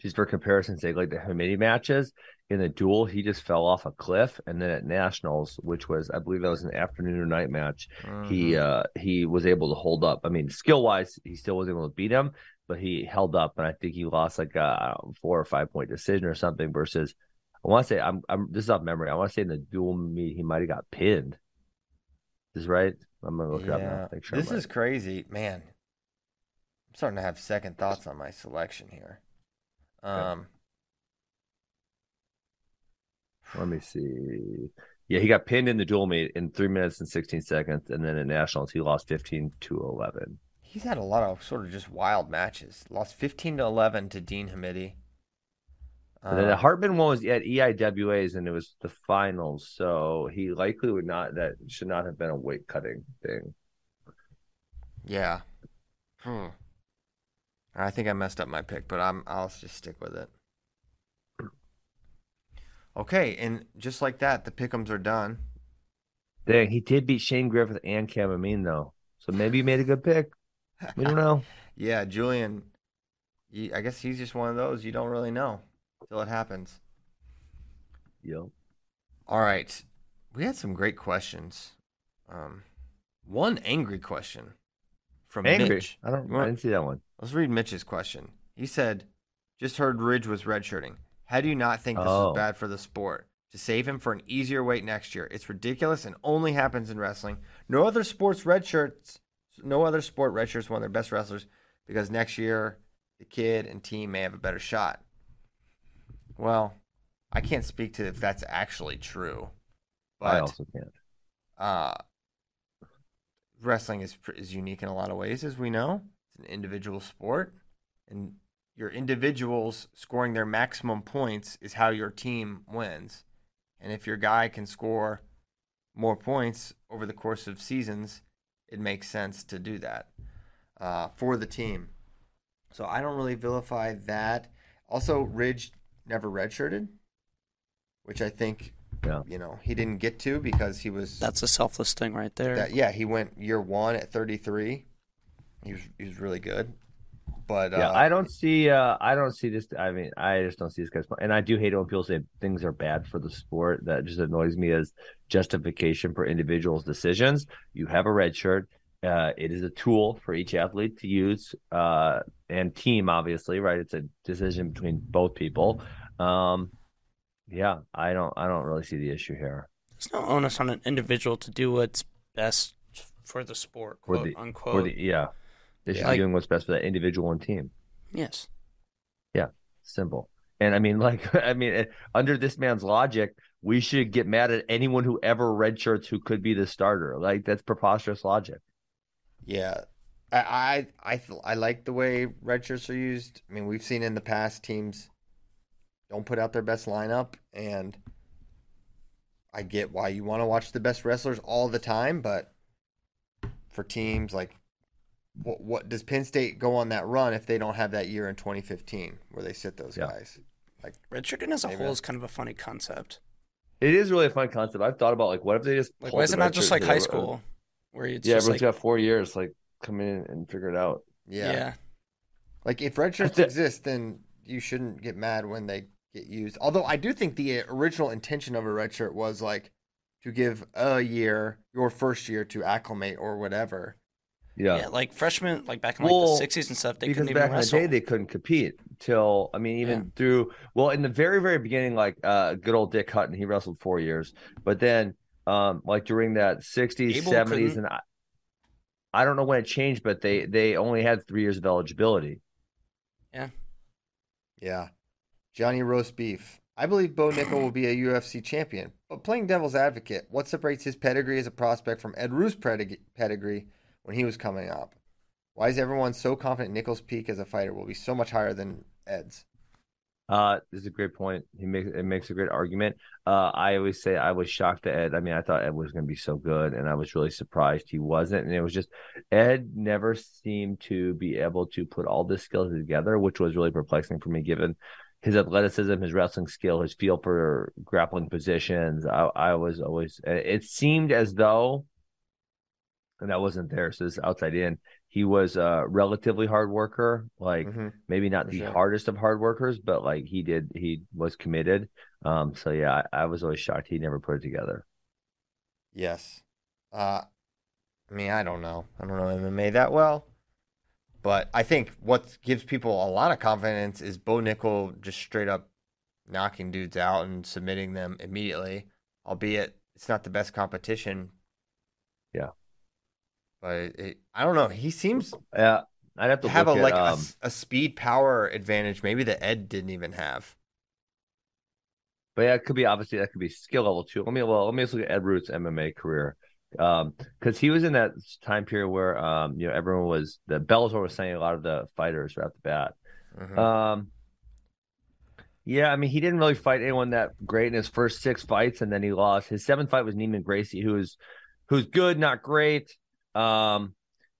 just for comparison's sake, like the Hamiti matches in the duel, he just fell off a cliff, and then at nationals, which was I believe that was an afternoon or night match, he Mhm. uh he was able to hold up. I mean, skill wise, he still was able to beat him, but he held up, and I think he lost like a four or five point decision or something. Versus, I want to say I'm I'm this is off memory. I want to say in the duel meet he might have got pinned. Is right? I'm gonna look it up now. Make sure this is crazy, man. I'm starting to have second thoughts on my selection here. Um, Let me see. Yeah, he got pinned in the duel meet in three minutes and 16 seconds. And then in nationals, he lost 15 to 11. he's had a lot of sort of just wild matches. Lost 15 to 11 to Dean Hamiti. And then the Um, Hartman one was at EIWAs and it was the finals. So he likely would not, that should not have been a weight cutting thing. Yeah. Hmm. I think I messed up my pick, but I'm I'll just stick with it. Okay, and just like that, the pickums are done. Dang, he did beat Shane Griffith and Camamine, though. So maybe he made a good pick. We don't know. Yeah, Julian. I guess he's just one of those you don't really know till it happens. Yo. All right, we had some great questions. Um, one angry question from Angry. Mitch. I don't, I didn't see that one. Let's read Mitch's question. He said, "Just heard Ridge was redshirting. How do you not think this Oh. is bad for the sport? To save him for an easier weight next year, it's ridiculous and only happens in wrestling. No other sports redshirts, no other sport redshirts one of their best wrestlers because next year the kid and team may have a better shot." Well, I can't speak to if that's actually true, But, I also can't. uh, wrestling is is unique in a lot of ways, as we know. It's an individual sport, and your individuals scoring their maximum points is how your team wins. And if your guy can score more points over the course of seasons, it makes sense to do that uh, for the team. So I don't really vilify that. Also, Ridge never redshirted, which I think Yeah. you know he didn't get to because he was That's a selfless thing right there. that yeah he went year one at 33 he was he was really good but Yeah, uh, I don't see. Uh, I don't see this. I mean, I just don't see this guy's. And I do hate it when people say things are bad for the sport. That just annoys me as justification for individuals' decisions. You have a red shirt. Uh, it is a tool for each athlete to use, uh, and team obviously, right? It's a decision between both people. Um, yeah, I don't. I don't really see the issue here. There's no onus on an individual to do what's best for the sport, For quote the- unquote. For the yeah, they should Yeah. be doing what's best for that individual and team. yes. Yeah. Simple. And I mean, like, I mean, eh, under this man's logic, we should get mad at anyone who ever redshirts who could be the starter. Like, that's preposterous logic. yeah I I I, th- I like the way red shirts are used I mean we've seen in the past teams don't put out their best lineup and I get why you want to watch the best wrestlers all the time but for teams like what, what does Penn State go on that run if they don't have that year in 2015 where they sit those Yeah. guys Like Redshirting as a whole is kind of a funny concept. It is really a fun concept. I've thought about, like, what if they just. Like, why is the it not just like high they- school, where it's Yeah, just everyone's like, got four years. Like, come in and figure it out. yeah. yeah. Like if red shirts exist, then you shouldn't get mad when they get used. Although I do think the original intention of a red shirt was like to give a year, your first year, to acclimate or whatever. Yeah. Yeah, like freshmen, like back in like Well, the '60s and stuff, they because couldn't back even in the day they couldn't compete till I mean even Yeah. through well in the very very beginning like uh good old Dick Hutton he wrestled four years but then um like during that 60s 70s and I, I don't know when it changed but they they only had three years of eligibility Yeah. Yeah. Johnny Roast Beef. I believe Bo Nickal will be a UFC champion, but playing devil's advocate, what separates his pedigree as a prospect from Ed pedig- pedigree when he was coming up? Why is everyone so confident Nickal's peak as a fighter will be so much higher than Ed's? Uh, this is a great point. He makes it makes a great argument. Uh, I always say I was shocked that Ed. I mean, I thought Ed was going to be so good, and I was really surprised he wasn't. And it was just Ed never seemed to be able to put all the skills together, which was really perplexing for me, given his athleticism, his wrestling skill, his feel for grappling positions. I, I was always. It seemed as though, and that wasn't there. So this outside in. He was a relatively hard worker, like Mhm. maybe not For the sure. hardest of hard workers, but like he did, he was committed. Um, so yeah, I, I was always shocked he never put it together. Yes. Uh, I mean, I don't know. I don't know MMA that well. But I think what gives people a lot of confidence is Bo Nickal just straight up knocking dudes out and submitting them immediately, albeit it's not the best competition. Yeah. But it, I don't know. He seems Yeah, I'd have to have a at, like a um, s- a, speed power advantage, maybe that Ed didn't even have. but yeah, it could be obviously that could be skill level too. Let me well, let me just look at Ed Ruth's MMA career. Um, because he was in that time period where um, you know, everyone was the Bellator was saying a lot of the fighters right off the bat. Mhm. Um, yeah, I mean, he didn't really fight anyone that great in his first six fights, and then he lost. His seventh fight was Neiman Gracie, who is who's good, not great. Um,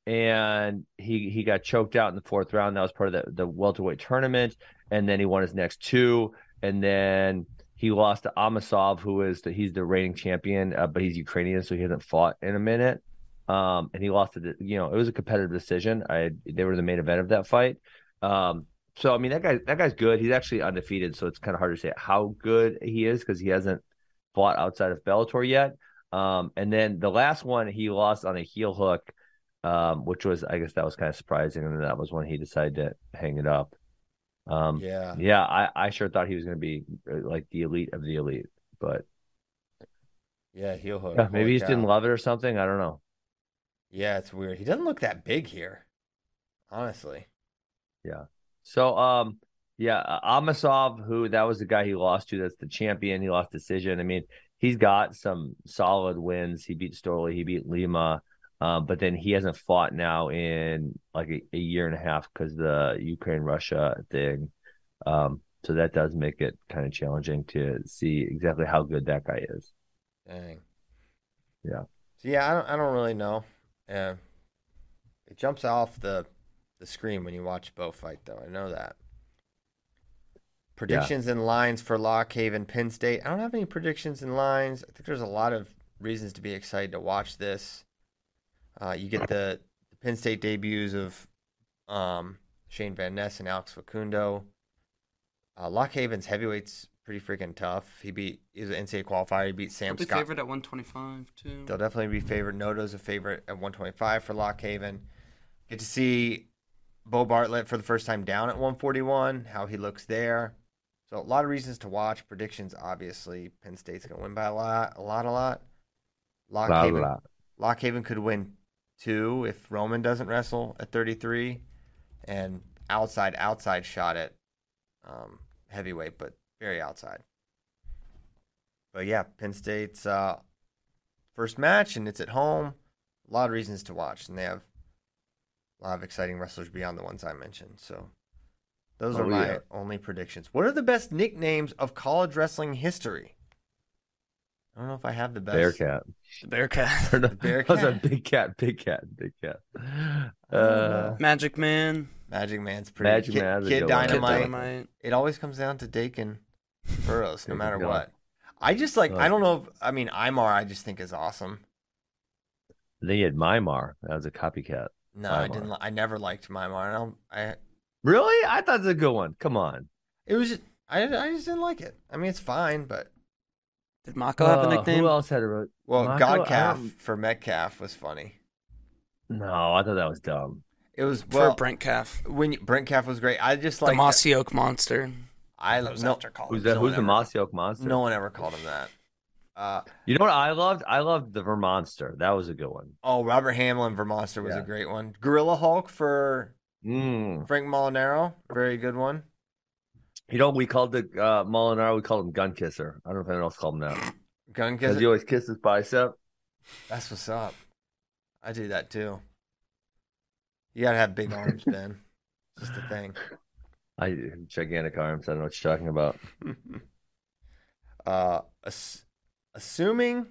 and he he got choked out in the fourth round. That was part of the the welterweight tournament, and then he won his next two, and then he lost to Amosov, who is the, he's the reigning champion, uh, but he's Ukrainian, so he hasn't fought in a minute. Um, and he lost it. You know, it was a competitive decision. I they were the main event of that fight. Um, so I mean that guy that guy's good. He's actually undefeated, so it's kind of hard to say how good he is because he hasn't fought outside of Bellator yet. Um, and then the last one he lost on a heel hook, um, which was I guess that was kind of surprising, and that was when he decided to hang it up. Um, yeah. yeah, I, I sure thought he was going to be uh, like the elite of the elite, but Yeah, heel hook. yeah, maybe he just didn't love it or something. I don't know. Yeah, it's weird. He doesn't look that big here, honestly. Yeah. So, um, yeah, Amosov, who that was the guy he lost to, that's the champion. He lost decision. I mean, he's got some solid wins. He beat Storley, he beat Lima, um, but then he hasn't fought now in like a, a year and a half because the Ukraine Russia thing. Um, so that does make it kind of challenging to see exactly how good that guy is. Dang. Yeah. So yeah, I don't, I don't really know. Uh, it jumps off the the screen when you watch Bo fight, though. I know that. Predictions and lines for Lock Haven, Penn State. I don't have any predictions and lines. I think there's a lot of reasons to be excited to watch this. Uh, you get the, the Penn State debuts of um, Shane Van Ness and Alex Facundo. Uh, Lock Haven's heavyweight's pretty freaking tough. He beat he's an NCAA qualifier. He beat Sam I'll be Scott. favorite at 125 too. They'll definitely be favored. Noto's a favorite at 125 for Lock Haven. Get to see Beau Bartlett for the first time down at 141, how he looks there. So a lot of reasons to watch. Predictions, obviously, Penn State's going to win by a lot, a lot, a lot. Lock Haven. Lock Haven could win two if Roman doesn't wrestle at 33, and outside, outside shot at um, heavyweight, but very outside. But yeah, Penn State's uh, first match, and it's at home. A lot of reasons to watch, and they have a lot of exciting wrestlers beyond the ones I mentioned. So those Oh, are my yeah. only predictions. What are the best nicknames of college wrestling history? I don't know if I have the best. Bearcat. The Bearcat, Or no, The Those are Bearcat? big cat, big cat, big cat. don't Uh. Magic Man, Magic Man's pretty. Magic Kid, Man's Kid good. Kid Dynamite. Dynamite. It always comes down to Dakin Burrows, no matter what. I just like. I don't know. If, I mean, Imar. I just think is awesome. then you had Mymar. That was a copycat. No, I Mimar. Imar. didn't. li- I never liked Mimar. I don't. I Really? I thought it was a good one. Come on. It was just, I, I just didn't like it. I mean, it's fine, but Did Mako have a Uh, nickname? Who else had a ro- well, Mako? I Godcalf don't- for Metcalf was funny. No, I thought that was dumb. It was for Brent Calf. when you, Brent Calf was great. I just The like Mossy Oak Monster. I That was no, after college. Who's that? no Who's one the ever- Mossy Oak Monster? No one ever called him that. Uh, You know what I loved? I loved the Vermonster. That was a good one. oh, Robert Hamlin Vermonster was Yeah. a great one. Gorilla Hulk for Mm. Frank Molinaro, very good one. You know, we called the uh, Molinaro. We called him Gun Kisser. I don't know if anyone else called him that Gun Kisser? because he always kissed his bicep. that's what's up. I do that too. You gotta have big arms, Ben. It's just a thing. I gigantic arms. I don't know what you're talking about. uh, ass- assuming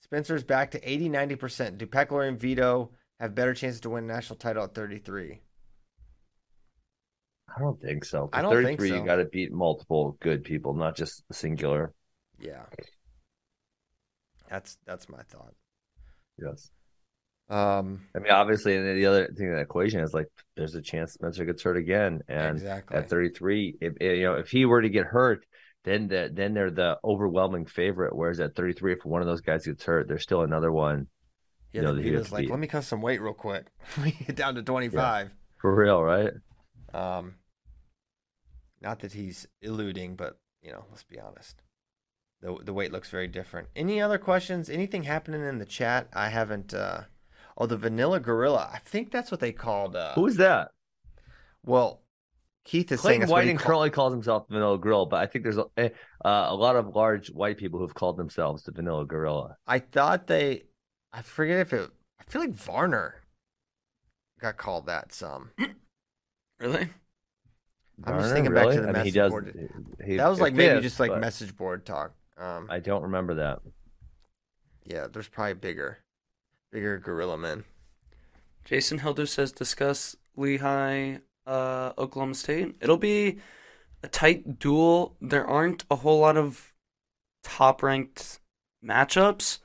Spencer's back to 80, 90%, do Peckler and Vito have better chances to win a national title at 33? I don't think so. I don't think 33, so. you got to beat multiple good people, not just singular. Yeah. That's that's my thought. Yes. Um, I mean, obviously, and the other thing in the equation is like, there's a chance Spencer gets hurt again, and exactly. at 33, if you know, if he were to get hurt, then the, then they're the overwhelming favorite. Whereas at 33, if one of those guys gets hurt, there's still another one yeah, know the that he gets like, beat. let me cut some weight real quick. Get down to 25. for real, right? Um, not that he's eluding, but you know, let's be honest. The the weight looks very different. Any other questions? Anything happening in the chat? I haven't. uh Oh, the Vanilla Gorilla. I think that's what they called. Uh, Who is that? Well, Keith is saying Clayton that's what he Whiting call- currently calls himself Vanilla Gorilla, but I think there's a, eh, uh, a lot of large white people who've called themselves the Vanilla Gorilla. I thought they. I forget if it. I feel like Varner got called that some. Really? I'm just Varner, thinking back to the I mean, message he does, board. he- that was like maybe fits, just like message board talk. Um, I don't remember that. yeah, there's probably bigger, bigger gorilla men. Jason Hilder says discuss Lehigh, uh, Oklahoma State. It'll be a tight duel. There aren't a whole lot of top ranked matchups,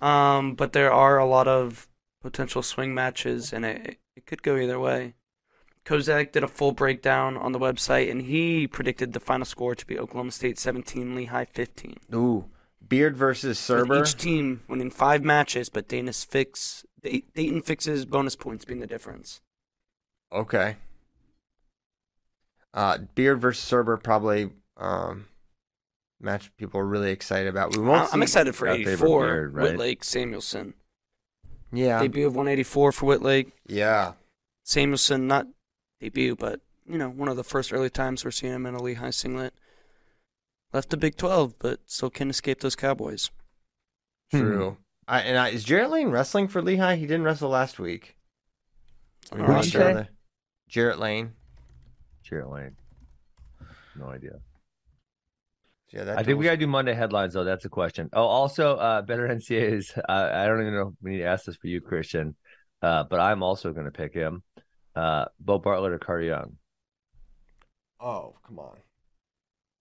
um, but there are a lot of potential swing matches, and it, it could go either way. Kozak did a full breakdown on the website, and he predicted the final score to be Oklahoma State 17, Lehigh 15. Ooh, Beard versus With Surber. each team winning five matches, but Daton's fix Daton fixes bonus points being the difference. Okay. Uh, Beard versus Surber probably um, match people are really excited about. We won't. I'm excited for our favorite 84, Beard, right? Whitlake Samuelson. Yeah, Debut of 184 for Whitlake. yeah. Samuelson, not debut, but, you know, one of the first early times we're seeing him in a Lehigh singlet. Left the Big 12, but still can't escape those Cowboys. True. I, and I, is Jaret Lane wrestling for Lehigh? He didn't wrestle last week. I mean, Who'd you say? that- Jaret Lane. Jaret Lane. No idea. Yeah, that I think we got to do Monday headlines, though. That's a question. Oh, also, uh, better NCAAs. Uh, I don't even know if we need to ask this for you, Christian, uh, but I'm also going to pick him. Uh, Beau Bartlett or Carter Young. Oh, come on.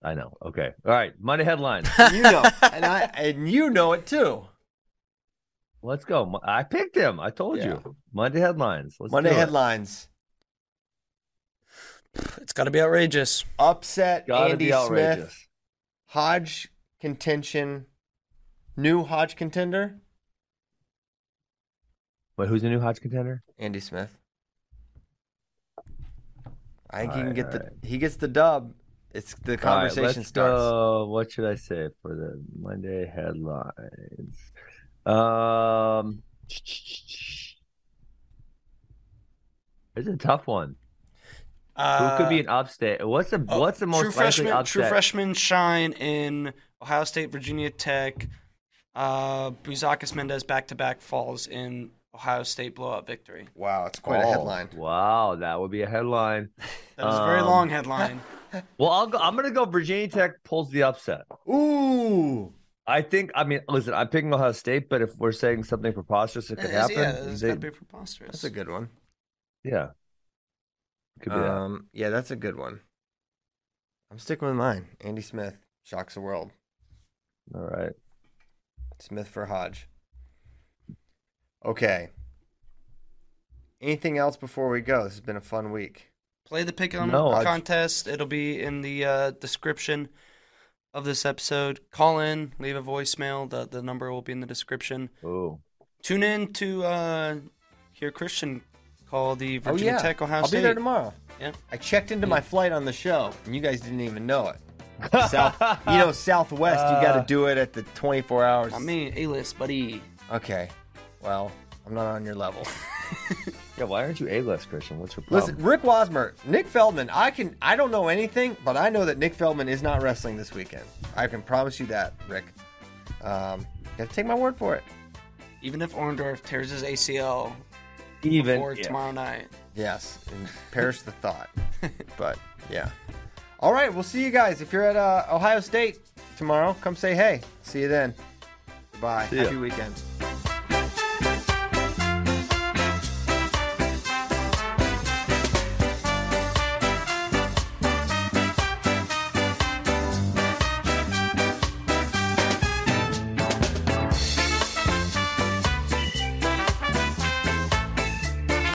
I know. Okay. All right. Monday headlines. You know, and I and you know it too. Let's go. I picked him. I told Yeah. you. Monday headlines. Let's Monday do it. headlines: It's got to be outrageous. upset Gotta Andy be outrageous. Smith, Hodge contention, new Hodge contender, Wait, who's the new Hodge contender? Andy Smith. I think he can right, get the right. he gets the dub. It's the All right, conversation let's starts. go. What should I say for the Monday headlines? Um, it's a tough one. Who could be an upstate? What's the Oh, what's the most true likely freshman, upset? True freshmen shine in Ohio State, Virginia Tech. Uh, Bouzakis Mendez back to back falls in Ohio State blowout victory. Wow, it's quite a Oh, headline. Wow, that would be a headline. That is a very Um, long headline. Well, I'll go, I'm going to go. Virginia Tech pulls the upset. Ooh, I think. I mean, listen, I'm picking Ohio State, but if we're saying something preposterous it could yeah, happen, it's they- to be preposterous. that's a good one. yeah, could be that. Um, yeah, that's a good one. I'm sticking with mine. Andy Smith shocks the world. All right. Smith for Hodge. Okay. Anything else before we go? This has been a fun week. play the pick 'em No, I- contest. It'll be in the uh, description of this episode. Call in, leave a voicemail. The the number will be in the description. Ooh. Tune in to uh, hear Christian call the Oh Virginia yeah, Tech Ohio I'll State. be there tomorrow. Yeah. I checked into my flight on the show, and you guys didn't even know it. South, you know, Southwest, you got to do it at the 24 hours. I mean, A list, buddy. okay, well, I'm not on your level. Yeah, why aren't you A-list, Christian? What's your problem? Listen, Rick Wasmer, Nick Feldman. I can, I don't know anything, but I know that Nick Feldman is not wrestling this weekend. I can promise you that, Rick. Um, you have to take my word for it. Even if Orndorff tears his ACL Even before if. tomorrow night. Yes, and perish the thought. But yeah. All right, we'll see you guys. If you're at uh, Ohio State tomorrow, come say hey. See you then. Bye. See. Happy weekend.